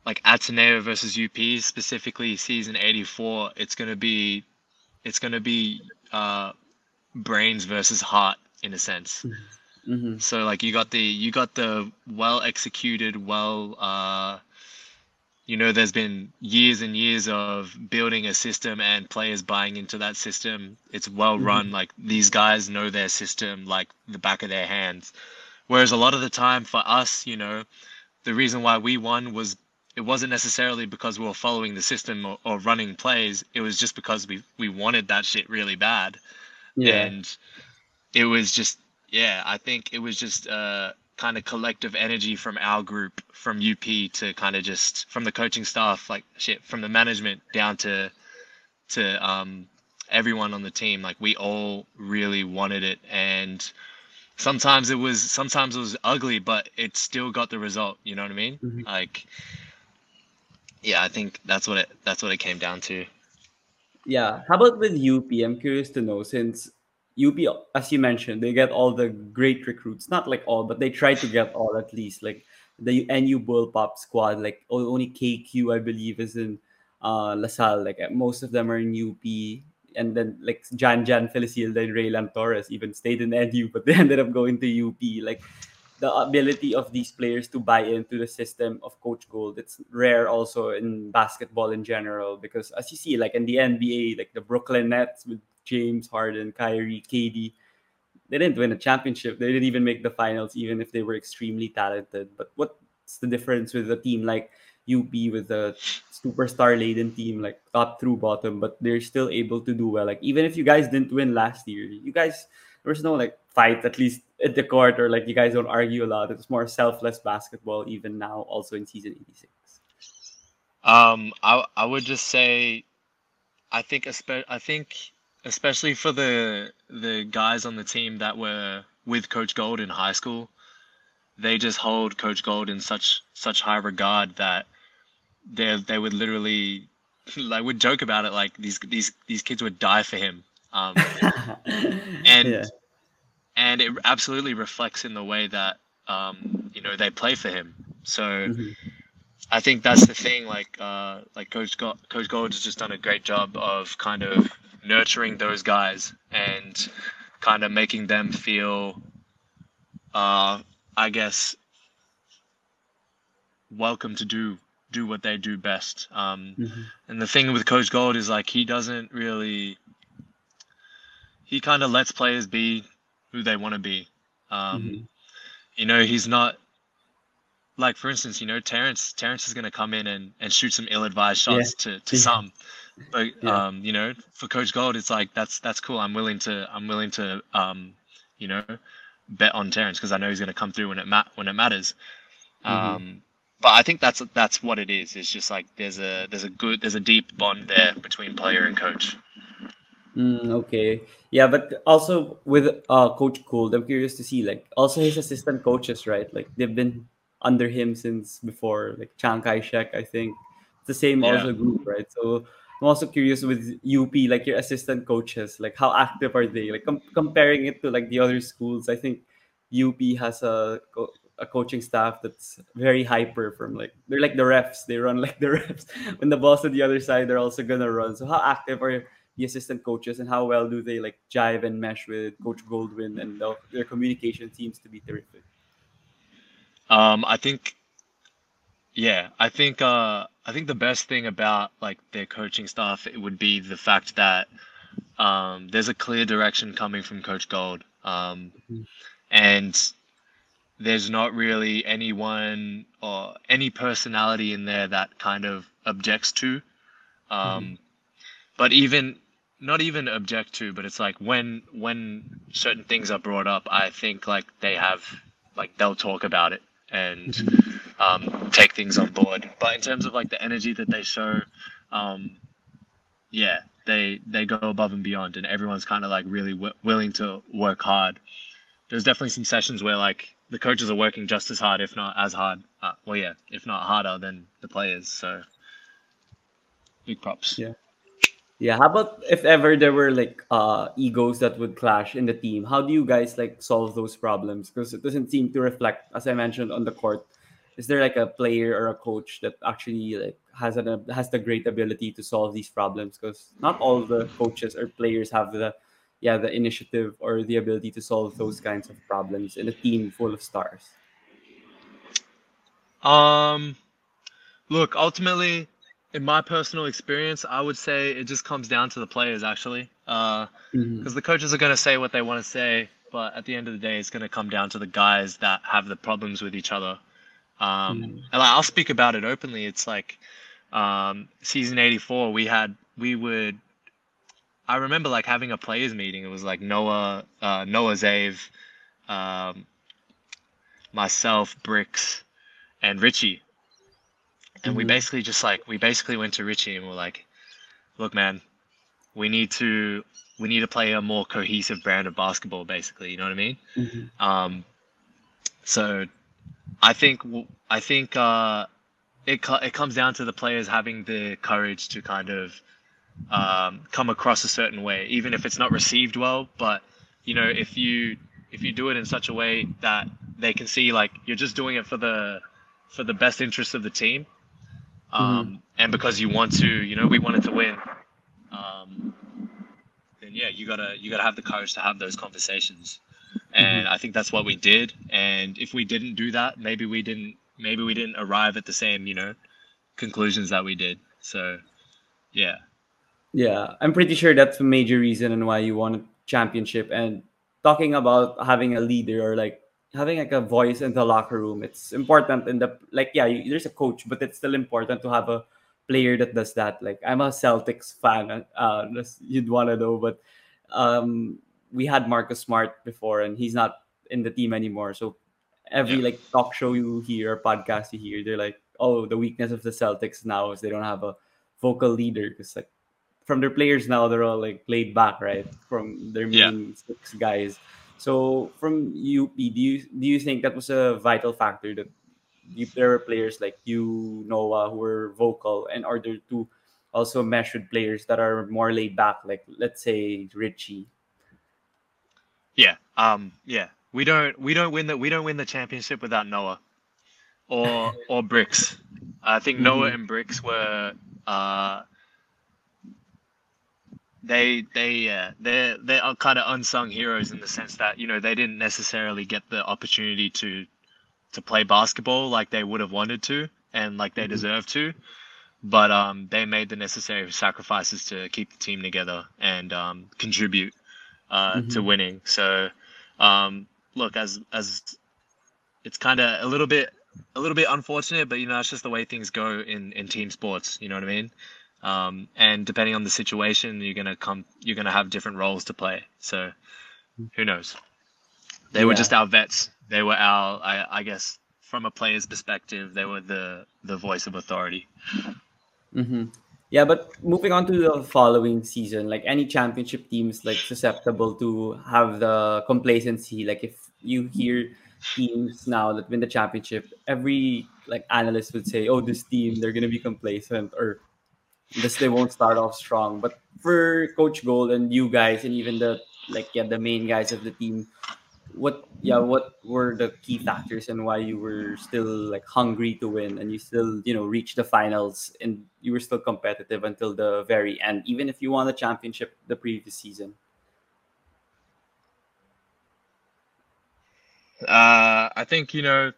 like Ateneo versus UP specifically season '84, it's gonna be, it's gonna be uh, brains versus heart in a sense. Mm-hmm. mm-hmm. So like you got the you got the well executed, well uh you know there's been years and years of building a system and players buying into that system. It's well mm-hmm. run like these guys know their system like the back of their hands. Whereas a lot of the time for us, you know, the reason why we won was it wasn't necessarily because we were following the system or, or running plays. It was just because we we wanted that shit really bad. Yeah. And it was just yeah i think it was just uh kind of collective energy from our group from up to kind of just from the coaching staff like shit from the management down to to um everyone on the team. Like we all really wanted it. And sometimes it was sometimes it was ugly but it still got the result you know what i mean? Mm-hmm. like yeah i think that's what it that's what it came down to. Yeah. How about with up i'm curious to know since UP, as you mentioned, they get all the great recruits. Not like all, but they try to get all at least. Like the NU Bullpups squad, like only KQ, I believe, is in uh, LaSalle. Like most of them are in UP. And then like Jan Jan Felicilda and Raylan Torres even stayed in NU, but they ended up going to UP. Like the ability of these players to buy into the system of Coach Gold. It's rare also in basketball in general because as you see, like in the NBA, like the Brooklyn Nets with James Harden, Kyrie, KD. They didn't win a championship. They didn't even make the finals, even if they were extremely talented. But what's the difference with a team like UP with a superstar laden team, like top through bottom, but they're still able to do well? Like even if you guys didn't win last year, you guys there was no like fight at least at the court or like you guys don't argue a lot. It's more selfless basketball even now, also in season eighty six. Um, I I would just say, I think especially I think especially for the the guys on the team that were with Coach Gold in high school, they just hold Coach Gold in such such high regard that they they would literally like would joke about it like these these these kids would die for him. Um, and yeah. and it absolutely reflects in the way that um, you know they play for him. So mm-hmm. I think that's the thing. Like, uh, like Coach Go- Coach Gold has just done a great job of kind of nurturing those guys and kind of making them feel, uh, I guess, welcome to do do what they do best. Um, Mhm. and the thing with Coach Gold is like he doesn't really. He kind of lets players be who they want to be. Um, Mhm. You know, he's not like for instance, you know, Terrence Terrence is gonna come in and, and shoot some ill advised Yeah. shots to, to Yeah. some. But Yeah. um, you know, for Coach Gold it's like that's that's cool. I'm willing to I'm willing to um, you know, bet on Terrence because I know he's gonna come through when it ma- when it matters. Mhm. Um but I think that's that's what it is. It's just like there's a there's a good there's a deep bond there between player and coach. Mm, okay. Yeah, but also with uh Coach Gold, I'm curious to see like also his assistant coaches, right? Like they've been under him since before, like Chiang Kai-shek, I think. It's the same Yeah. also group, right? So I'm also curious with UP, like your assistant coaches, like how active are they? Like com- comparing it to like the other schools, I think UP has a co- a coaching staff that's very hyper from like they're like the refs. They run like the refs. When the ball's on the other side, they're also gonna run. So how active are the assistant coaches and how well do they like jive and mesh with Coach Goldwin and the, their communication seems to be terrific. Um, I think, yeah, I think, uh, I think the best thing about like their coaching staff it would be the fact that um, there's a clear direction coming from Coach Gold, um, Mhm. and there's not really anyone or any personality in there that kind of objects to. Um, But even not even object to, but it's like when when certain things are brought up, I think like they have like they'll talk about it and um, take things on board. But in terms of like the energy that they show, um, yeah, they they go above and beyond, and everyone's kind of like really w- willing to work hard. There's definitely some sessions where like the coaches are working just as hard, if not as hard. Uh, well, yeah, if not harder than the players. So big props. Yeah. Yeah. How about if ever there were like uh egos that would clash in the team? How do you guys like solve those problems? Because it doesn't seem to reflect, as I mentioned on the court. Is there like a player or a coach that actually like has an has the great ability to solve these problems? Because not all the coaches or players have the yeah the initiative or the ability to solve those kinds of problems in a team full of stars. Um, look, ultimately, in my personal experience, I would say it just comes down to the players actually. Uh, Mhm. because the coaches are going to say what they want to say, but at the end of the day, it's going to come down to the guys that have the problems with each other. Um, Mhm. and like, I'll speak about it openly. It's like um, season '84, we had we would. I remember like having a players meeting. It was like Noah, uh, Noah Zave, um, myself, Bricks, and Ricci. And we Mhm. basically just like we basically went to Ricci and we're like, look, man, we need to we need to play a more cohesive brand of basketball. Basically, you know what I mean? Mhm. Um, so I think I think uh, it it comes down to the players having the courage to kind of um, come across a certain way, even if it's not received well. But you know, if you if you do it in such a way that they can see like you're just doing it for the for the best interest of the team, um, and because you want to, you know, we wanted to win. Um, then yeah, you gotta you gotta have the courage to have those conversations, and I think that's what we did. And if we didn't do that, maybe we didn't maybe we didn't arrive at the same you know conclusions that we did. So yeah. Yeah, I'm pretty sure that's a major reason and why you won a championship. And talking about having a leader or like having like a voice in the locker room, it's important. In the like, yeah, you, there's a coach, but it's still important to have a player that does that. Like, I'm a Celtics fan, uh, you'd want to know, but um, we had Marcus Smart before, and he's not in the team anymore. So every Yeah. like talk show you hear podcast you hear, they're like, oh, the weakness of the Celtics now is they don't have a vocal leader because like from their players now they're all like laid back right from their Yeah. main six guys so from UP do you do you think that was a vital factor that you, there were players like you Noah who were vocal in order to also mesh with players that are more laid back like let's say Ricci Yeah. Um. Yeah. We don't. We don't win the. We don't win the championship without Noah. or or Bricks. I think Noah and Bricks were uh, they they uh, they they are kind of unsung heroes in the sense that you know they didn't necessarily get the opportunity to to play basketball like they would have wanted to and like they deserve to but um, they made the necessary sacrifices to keep the team together and um, contribute uh, to Mhm. winning. So, um, look, as as it's kind of a little bit a little bit unfortunate, but you know, it's just the way things go in in team sports. You know what I mean? Um, and depending on the situation, you're gonna come, you're gonna have different roles to play. So, who knows? They were just our vets. They were our, I, I guess, from a player's perspective, they were the the voice of authority. hmm Yeah, but moving on to the following season, like any championship teams like susceptible to have the complacency. Like if you hear teams now that win the championship, every like analyst would say, "Oh, this team they're gonna be complacent," or this they won't start off strong. But for Coach Gold and you guys, and even the like yeah the main guys of the team, what yeah what were the key factors and why you were still like hungry to win and you still you know reached the finals and you were still competitive until the very end even if you won the championship the previous season Uh, I think you know.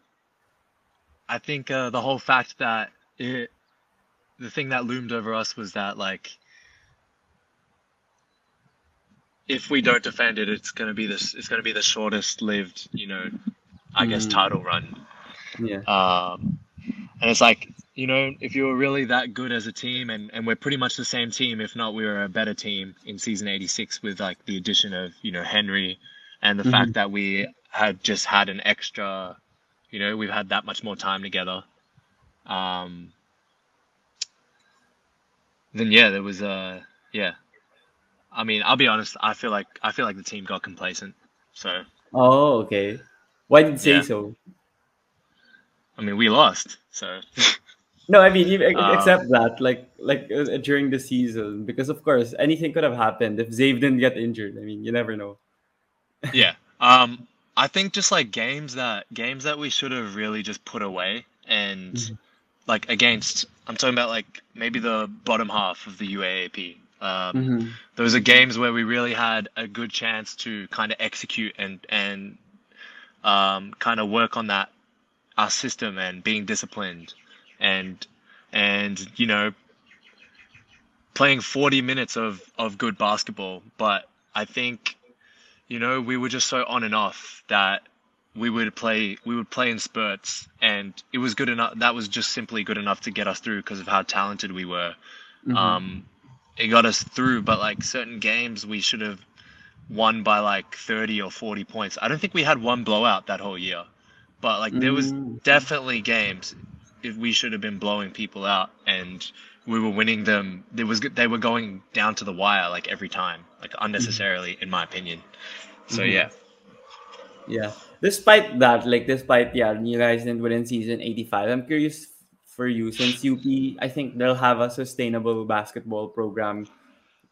I think uh, the whole fact that it, the thing that loomed over us was that like, if we don't defend it, it's gonna be this. It's gonna be the shortest lived, you know, I guess Mm. title run. yeah Um, and it's like, you know, if you were really that good as a team, and, and we're pretty much the same team, if not we were a better team in season 86 with like the addition of, you know, Henry and the Mhm. fact that we had just had an extra, you know, we've had that much more time together. Um, then yeah, there was a, yeah. I mean, I'll be honest, I feel like, I feel like the team got complacent. So, oh okay why did you say Yeah. so I mean, we lost. So, no i mean Um, except that like like uh, during the season because of course anything could have happened if Zave didn't get injured i mean you never know yeah. Um, I think just like games that games that we should have really just put away and Mhm. like against I'm talking about like maybe the bottom half of the UAAP. Um, Mhm. those are games where we really had a good chance to kind of execute and and um, kind of work on that our system and being disciplined and and you know playing 40 minutes of of good basketball but i think you know we were just so on and off that we would play we would play in spurts and it was good enough that was just simply good enough to get us through because of how talented we were Mhm. um it got us through but like certain games we should have won by like 30 or 40 points i don't think we had one blowout that whole year but like there was Mm. definitely games if we should have been blowing people out and we were winning them there was they were going down to the wire like every time like unnecessarily in my opinion so Mhm. yeah Yeah. Despite that, like despite yeah, you guys didn't win in season eighty five. I'm curious for you since UP, I think they'll have a sustainable basketball program.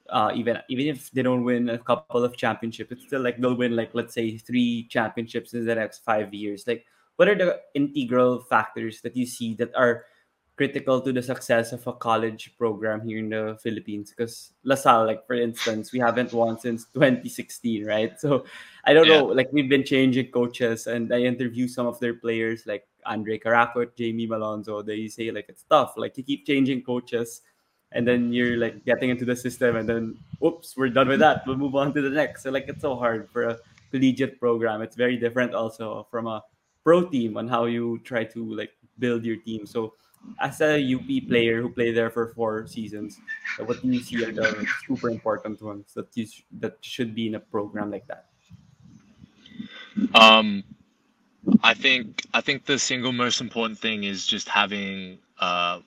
Uh, even even if they don't win a couple of championships, it's still like they'll win like let's say three championships in the next five years. Like, what are the integral factors that you see that are critical to the success of a college program here in the Philippines? Because LaSalle, like for instance, we haven't won since 2016, right? So I don't Yeah. know, like we've been changing coaches, and I interview some of their players, like Andrei Caracut, Jamie Malonzo. They say like it's tough, like you keep changing coaches, and then you're like getting into the system, and then oops, we're done with that. We'll move on to the next. So like it's so hard for a collegiate program. It's very different also from a pro team on how you try to like build your team. So as a UP player who played there for four seasons, what do you see are the super important ones that you sh- that should be in a program like that? Um, I think I think the single most important thing is just having uh,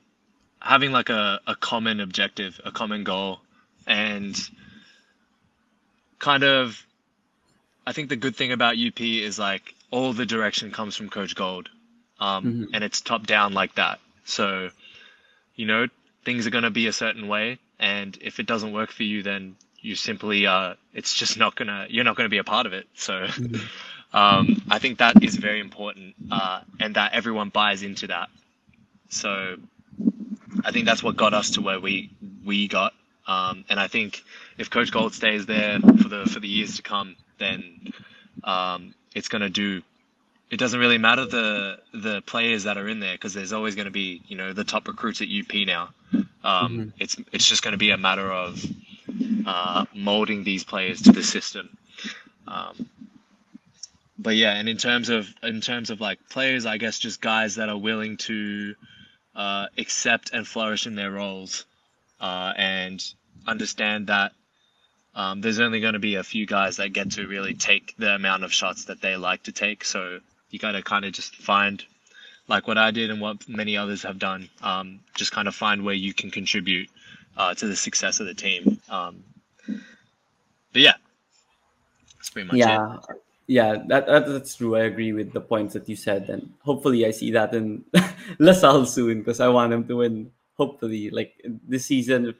having like a, a common objective, a common goal, and kind of. I think the good thing about UP is like all the direction comes from Coach Gold, um, Mhm. and it's top down like that. So, you know, things are gonna be a certain way, and if it doesn't work for you, then you simply uh, it's just not gonna you're not gonna be a part of it. So. Um, I think that is very important, uh, and that everyone buys into that. So I think that's what got us to where we we got. Um, and I think if Coach Gold stays there for the for the years to come, then um, it's going to do. It doesn't really matter the the players that are in there because there's always going to be you know the top recruits at UP now. Um, Mhm. It's it's just going to be a matter of uh, molding these players to the system. Um, but yeah, and in terms of in terms of like players, I guess just guys that are willing to uh, accept and flourish in their roles, uh, and understand that um, there's only going to be a few guys that get to really take the amount of shots that they like to take. So you got to kind of just find, like what I did and what many others have done, um, just kind of find where you can contribute uh, to the success of the team. Um, but yeah, that's pretty much it. Yeah that, that that's true. I agree with the points that you said and hopefully i see that in lasalle soon because i want him to win hopefully like this season.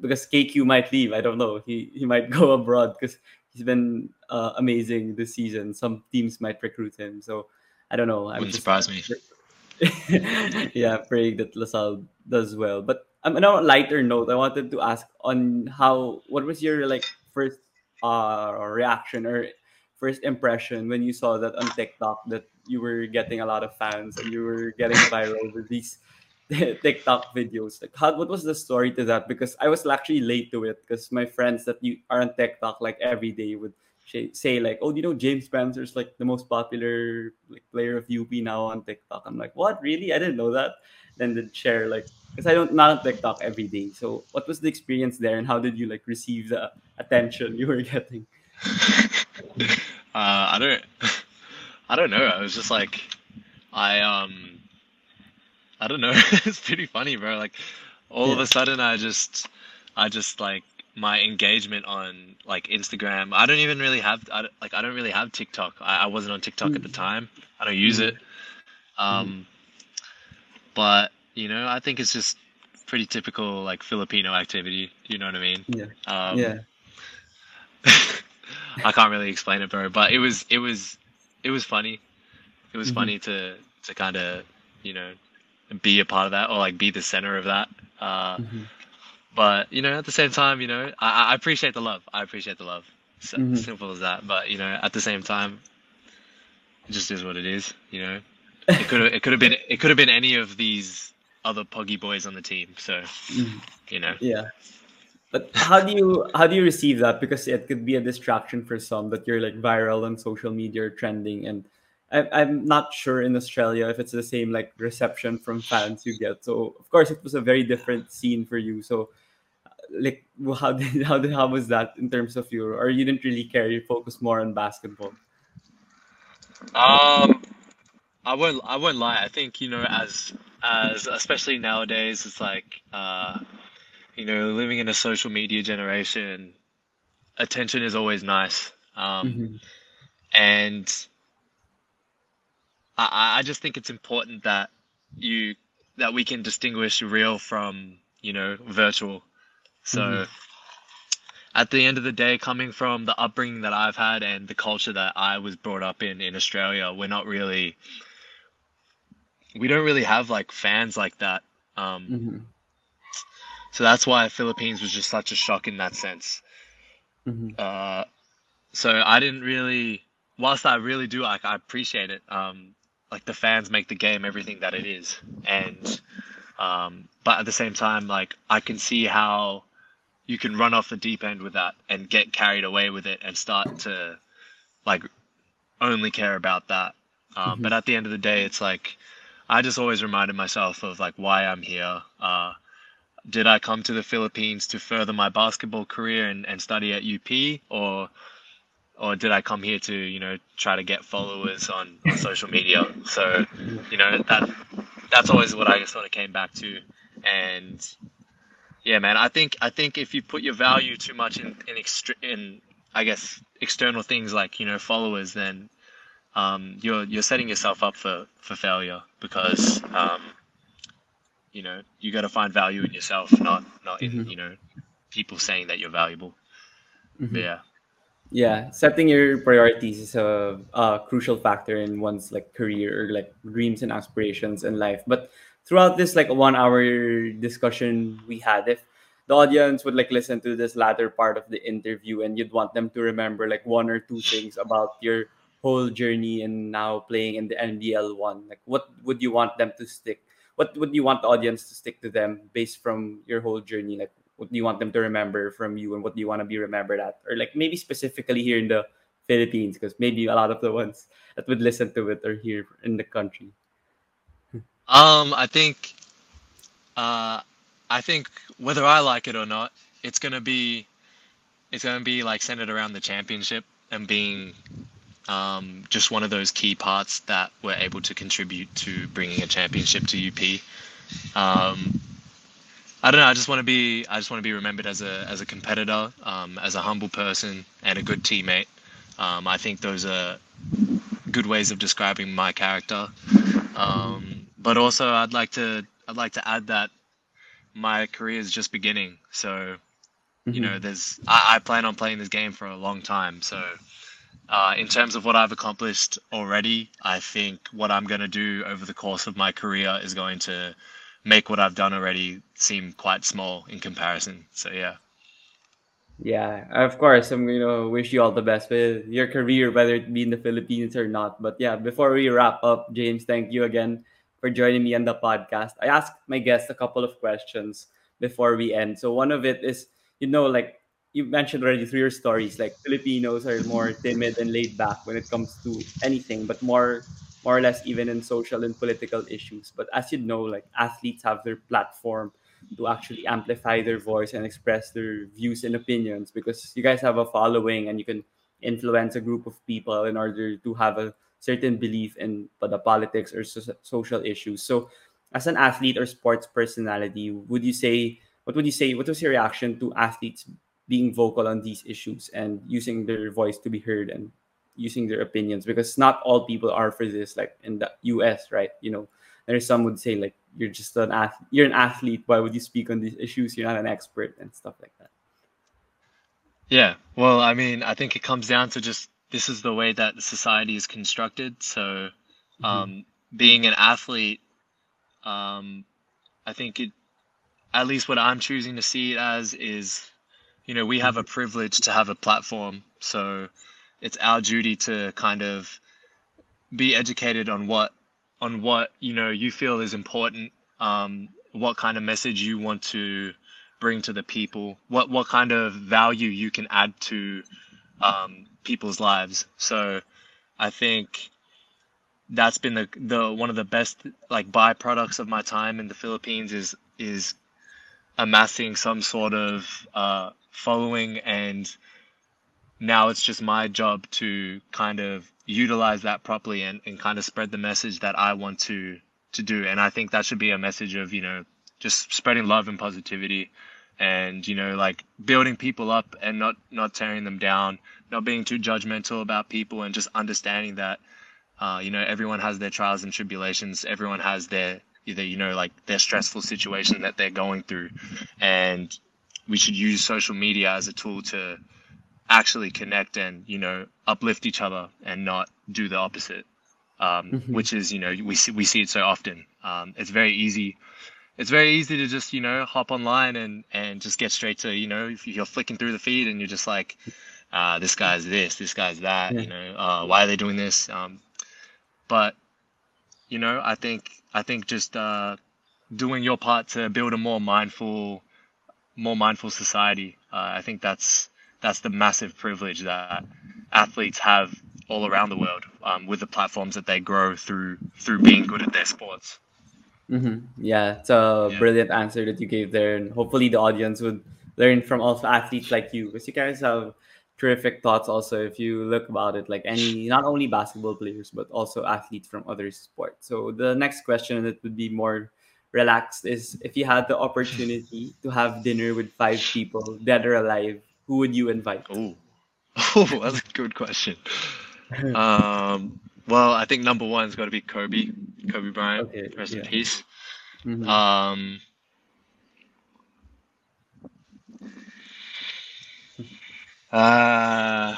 Because kq might leave i don't know. He he might go abroad because he's been uh, amazing this season. Some teams might recruit him so i don't know. I'm Wouldn't just surprise me. yeah, praying that LaSalle does well. But um, on a lighter note, I wanted to ask on how what was your like first uh reaction or first impression when you saw that on TikTok that you were getting a lot of fans and you were getting viral with these TikTok videos. Like, how what was the story to that? Because I was actually late to it because my friends that you are on TikTok like every day would say, like, "Oh, you know James Spencer's like the most popular like player of UP now on TikTok?" I'm like, "What? Really? I didn't know that." Then they'd share like, because I don't not on TikTok every day. So, what was the experience there, and how did you like receive the attention you were getting? Uh, I don't, I don't know. I was just like, I um, I don't know. it's pretty funny, bro. Like, all of a sudden, I just, I just like my engagement on like Instagram. I don't even really have, I like, I don't really have TikTok. I, I wasn't on TikTok at the Mm. time. I don't use Mhm. it. Um, but you know, I think it's just pretty typical like Filipino activity. You know what I mean? Yeah, Um, yeah, I can't really explain it, bro. But it was it was it was funny. It was Mhm. funny to to kind of you know be a part of that or like be the center of that. Uh, Mhm. but you know, at the same time, you know, I, I appreciate the love. I appreciate the love. S Mhm. Simple as that. But you know, at the same time, it just is what it is. You know, it could have it could have been it could have been any of these other puggy boys on the team. So Mhm. you know. yeah. But how do you how do you receive that? Because it could be a distraction for some that you're like viral on social media or trending, and I, I'm not sure in Australia if it's the same like reception from fans you get. So of course it was a very different scene for you. So like how did how did, how was that in terms of your or you didn't really care? You focused more on basketball. Um, I won't. I won't lie. I think you know, as as especially nowadays, it's like uh, you know, living in a social media generation, attention is always nice. Um, Mhm. and I I just think it's important that you that we can distinguish real from you know virtual. So. Mhm. At the end of the day, coming from the upbringing that I've had and the culture that I was brought up in in Australia, we're not really we don't really have like fans like that. Um, Mhm. So that's why Philippines was just such a shock in that sense. Mhm. Uh, so I didn't really, whilst I really do, like I appreciate it. Um, like the fans make the game everything that it is, and um, but at the same time, like I can see how you can run off the deep end with that and get carried away with it and start to like only care about that. Um, Mhm. But at the end of the day, it's like I just always reminded myself of like why I'm here. Uh, did I come to the Philippines to further my basketball career and, and study at UP, or or did I come here to you know try to get followers on, on social media? So you know that that's always what I just sort of came back to, and yeah, man, I think I think if you put your value too much in in, extre- in I guess external things like you know followers, then um, you're you're setting yourself up for for failure because um, you know you got to find value in yourself, not not in Mhm. you know people saying that you're valuable. But Mhm. yeah, yeah setting your priorities is a, a crucial factor in one's like career or like dreams and aspirations in life but throughout this like one hour discussion we had if the audience would like listen to this latter part of the interview and you'd want them to remember like one or two things about your whole journey and now playing in the NBL1 like what would you want them to stick what would you want the audience to stick to them based from your whole journey? Like what do you want them to remember from you and what do you want to be remembered at? Or like maybe specifically here in the philippines because maybe a lot of the ones that would listen to it are here in the country. Um, I think, uh, I think whether I like it or not, it's gonna be, it's gonna be like centered around the championship and being, um, just one of those key parts that were able to contribute to bringing a championship to UP. Um, I don't know. I just want to be. I just want to be remembered as a as a competitor, um, as a humble person, and a good teammate. Um, I think those are good ways of describing my character. Um, but also, I'd like to. I'd like to add that my career is just beginning. So, you know, there's. I, I plan on playing this game for a long time. So, uh, in terms of what I've accomplished already, I think what I'm going to do over the course of my career is going to make what I've done already seem quite small in comparison. So yeah. Yeah, of course. I'm gonna wish you all the best with your career, whether it be in the Philippines or not. But yeah, before we wrap up, James, thank you again for joining me on the podcast. I asked my guests a couple of questions before we end. So one of it is, you know, like you mentioned already through your stories, like Filipinos are more timid and laid back when it comes to anything, but more more or less even in social and political issues. But as you know, like athletes have their platform to actually amplify their voice and express their views and opinions because you guys have a following and you can influence a group of people in order to have a certain belief in the politics or so- social issues. So, as an athlete or sports personality, would you say what would you say? What was your reaction to athletes being vocal on these issues and using their voice to be heard and using their opinions because not all people are for this like in the US right? You know there's some would say like you're just an athlete you're an athlete. Why would you speak on these issues? You're not an expert and stuff like that. Yeah. Well, I mean, I think it comes down to just this is the way that the society is constructed. So, um, being an athlete, um, I think it, at least what I'm choosing to see it as is, you know, we have a privilege to have a platform. So, it's our duty to kind of be educated on what on what you know you feel is important um, what kind of message you want to bring to the people what what kind of value you can add to um, people's lives so i think that's been the the one of the best like byproducts of my time in the philippines is is amassing some sort of uh, following and now it's just my job to kind of utilize that properly and, and kind of spread the message that I want to to do. And I think that should be a message of, you know, just spreading love and positivity and, you know, like building people up and not not tearing them down, not being too judgmental about people and just understanding that uh, you know, everyone has their trials and tribulations, everyone has their either, you know, like their stressful situation that they're going through. And we should use social media as a tool to actually connect and you know uplift each other and not do the opposite um, Mhm. which is you know we see we see it so often um, it's very easy it's very easy to just you know hop online and and just get straight to you know if you're flicking through the feed and you're just like uh, this guy's this this guy's that Yeah. you know uh, why are they doing this um, but you know i think i think just uh, doing your part to build a more mindful more mindful society uh, i think that's that's the massive privilege that athletes have all around the world um, with the platforms that they grow through through being good at their sports. hmm Yeah, it's a Yeah. brilliant answer that you gave there, and hopefully the audience would learn from also athletes like you, because you guys have terrific thoughts. Also, if you look about it, like any not only basketball players but also athletes from other sports. So the next question that would be more relaxed is if you had the opportunity to have dinner with five people, dead or alive, who would you invite? Oh, oh that's a good question. Um, well, I think number one is got to be Kobe, Kobe Bryant, okay, rest yeah. in peace. Mm-hmm. Um, uh,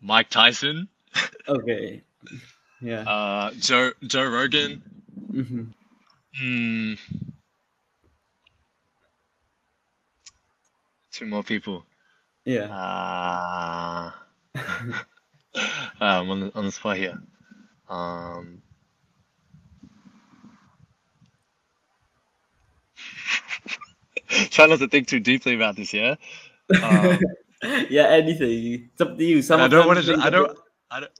Mike Tyson. okay. Yeah. uh, Joe Joe Rogan. hmm Hmm. Two more people. Yeah. Uh, I'm on the, on the spot here. Um, try not to think too deeply about this, yeah? Um, yeah. Anything. It's up to you. Some I don't want to. I don't. I don't.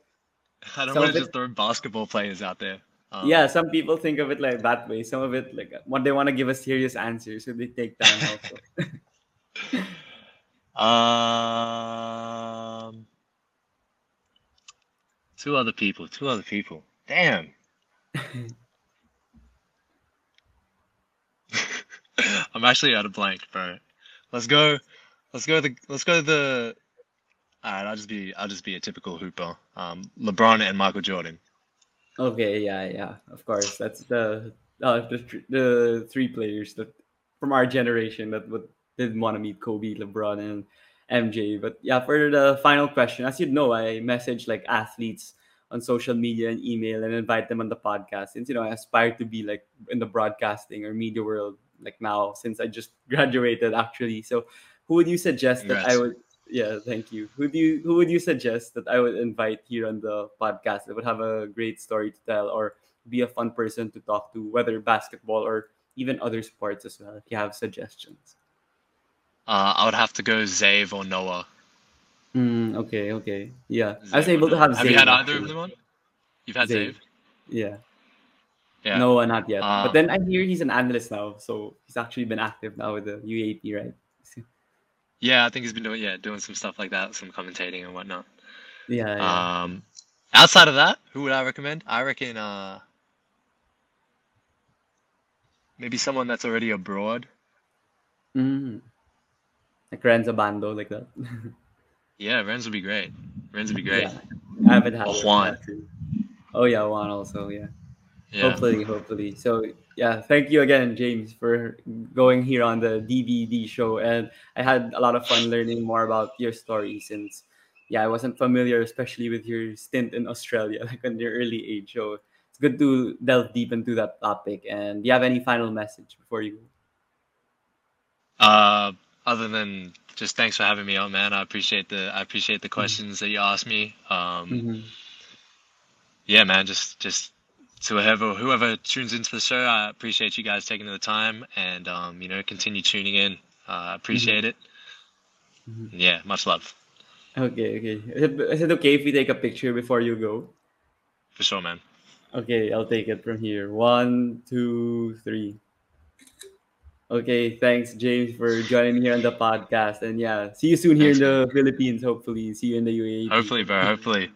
I don't Some want to it- just throw basketball players out there. Um, yeah, some people think of it like that way. Some of it like what they want to give a serious answer, so they take time also. Um, two other people. Two other people. Damn. I'm actually out of blank, bro. Let's go. Let's go. The let's go the. All right, I'll just be I'll just be a typical hooper. Um, LeBron and Michael Jordan. Okay, yeah, yeah, of course. That's the uh, the the three players that from our generation that would didn't want to meet Kobe, LeBron, and MJ. But yeah, for the final question, as you know, I message like athletes on social media and email and invite them on the podcast. Since you know, I aspire to be like in the broadcasting or media world like now, since I just graduated actually. So, who would you suggest that I would? Yeah, thank you. Who do you who would you suggest that I would invite here on the podcast that would have a great story to tell or be a fun person to talk to, whether basketball or even other sports as well, if you have suggestions. Uh, I would have to go Zave or Noah. Mm, okay, okay. Yeah. I was able to have Have you had either of them on? You've had Zave. Zave. Yeah. Yeah. No, not yet. Um, but then I hear he's an analyst now, so he's actually been active now with the UAAP, right? Yeah, I think he's been doing yeah doing some stuff like that, some commentating and whatnot. Yeah. yeah. Um, outside of that, who would I recommend? I reckon uh, maybe someone that's already abroad. Mm. Like Rhenz Abando, like that. Yeah, Rhenz would be great. Rhenz would be great. Yeah. I haven't had Or Juan. Oh yeah, Juan also, yeah. Yeah. Hopefully, hopefully. So yeah, thank you again, James, for going here on the DVD show. And I had a lot of fun learning more about your story since yeah, I wasn't familiar, especially with your stint in Australia, like on your early age. So it's good to delve deep into that topic. And do you have any final message before you go? Uh, other than just thanks for having me on, man. I appreciate the I appreciate the questions that you asked me. Um, Mhm. yeah, man. Just just to whoever whoever tunes into the show, I appreciate you guys taking the time and um, you know continue tuning in. Uh, I appreciate it. Mhm. Yeah, much love Okay, okay. Is it, is it okay if we take a picture before you go? for sure, man. Okay, I'll take it from here. One, two, three. Okay, thanks, James, for joining me here on the podcast. And yeah, see you soon here in the Philippines, hopefully. See you in the UAE. Hopefully, bro. Hopefully.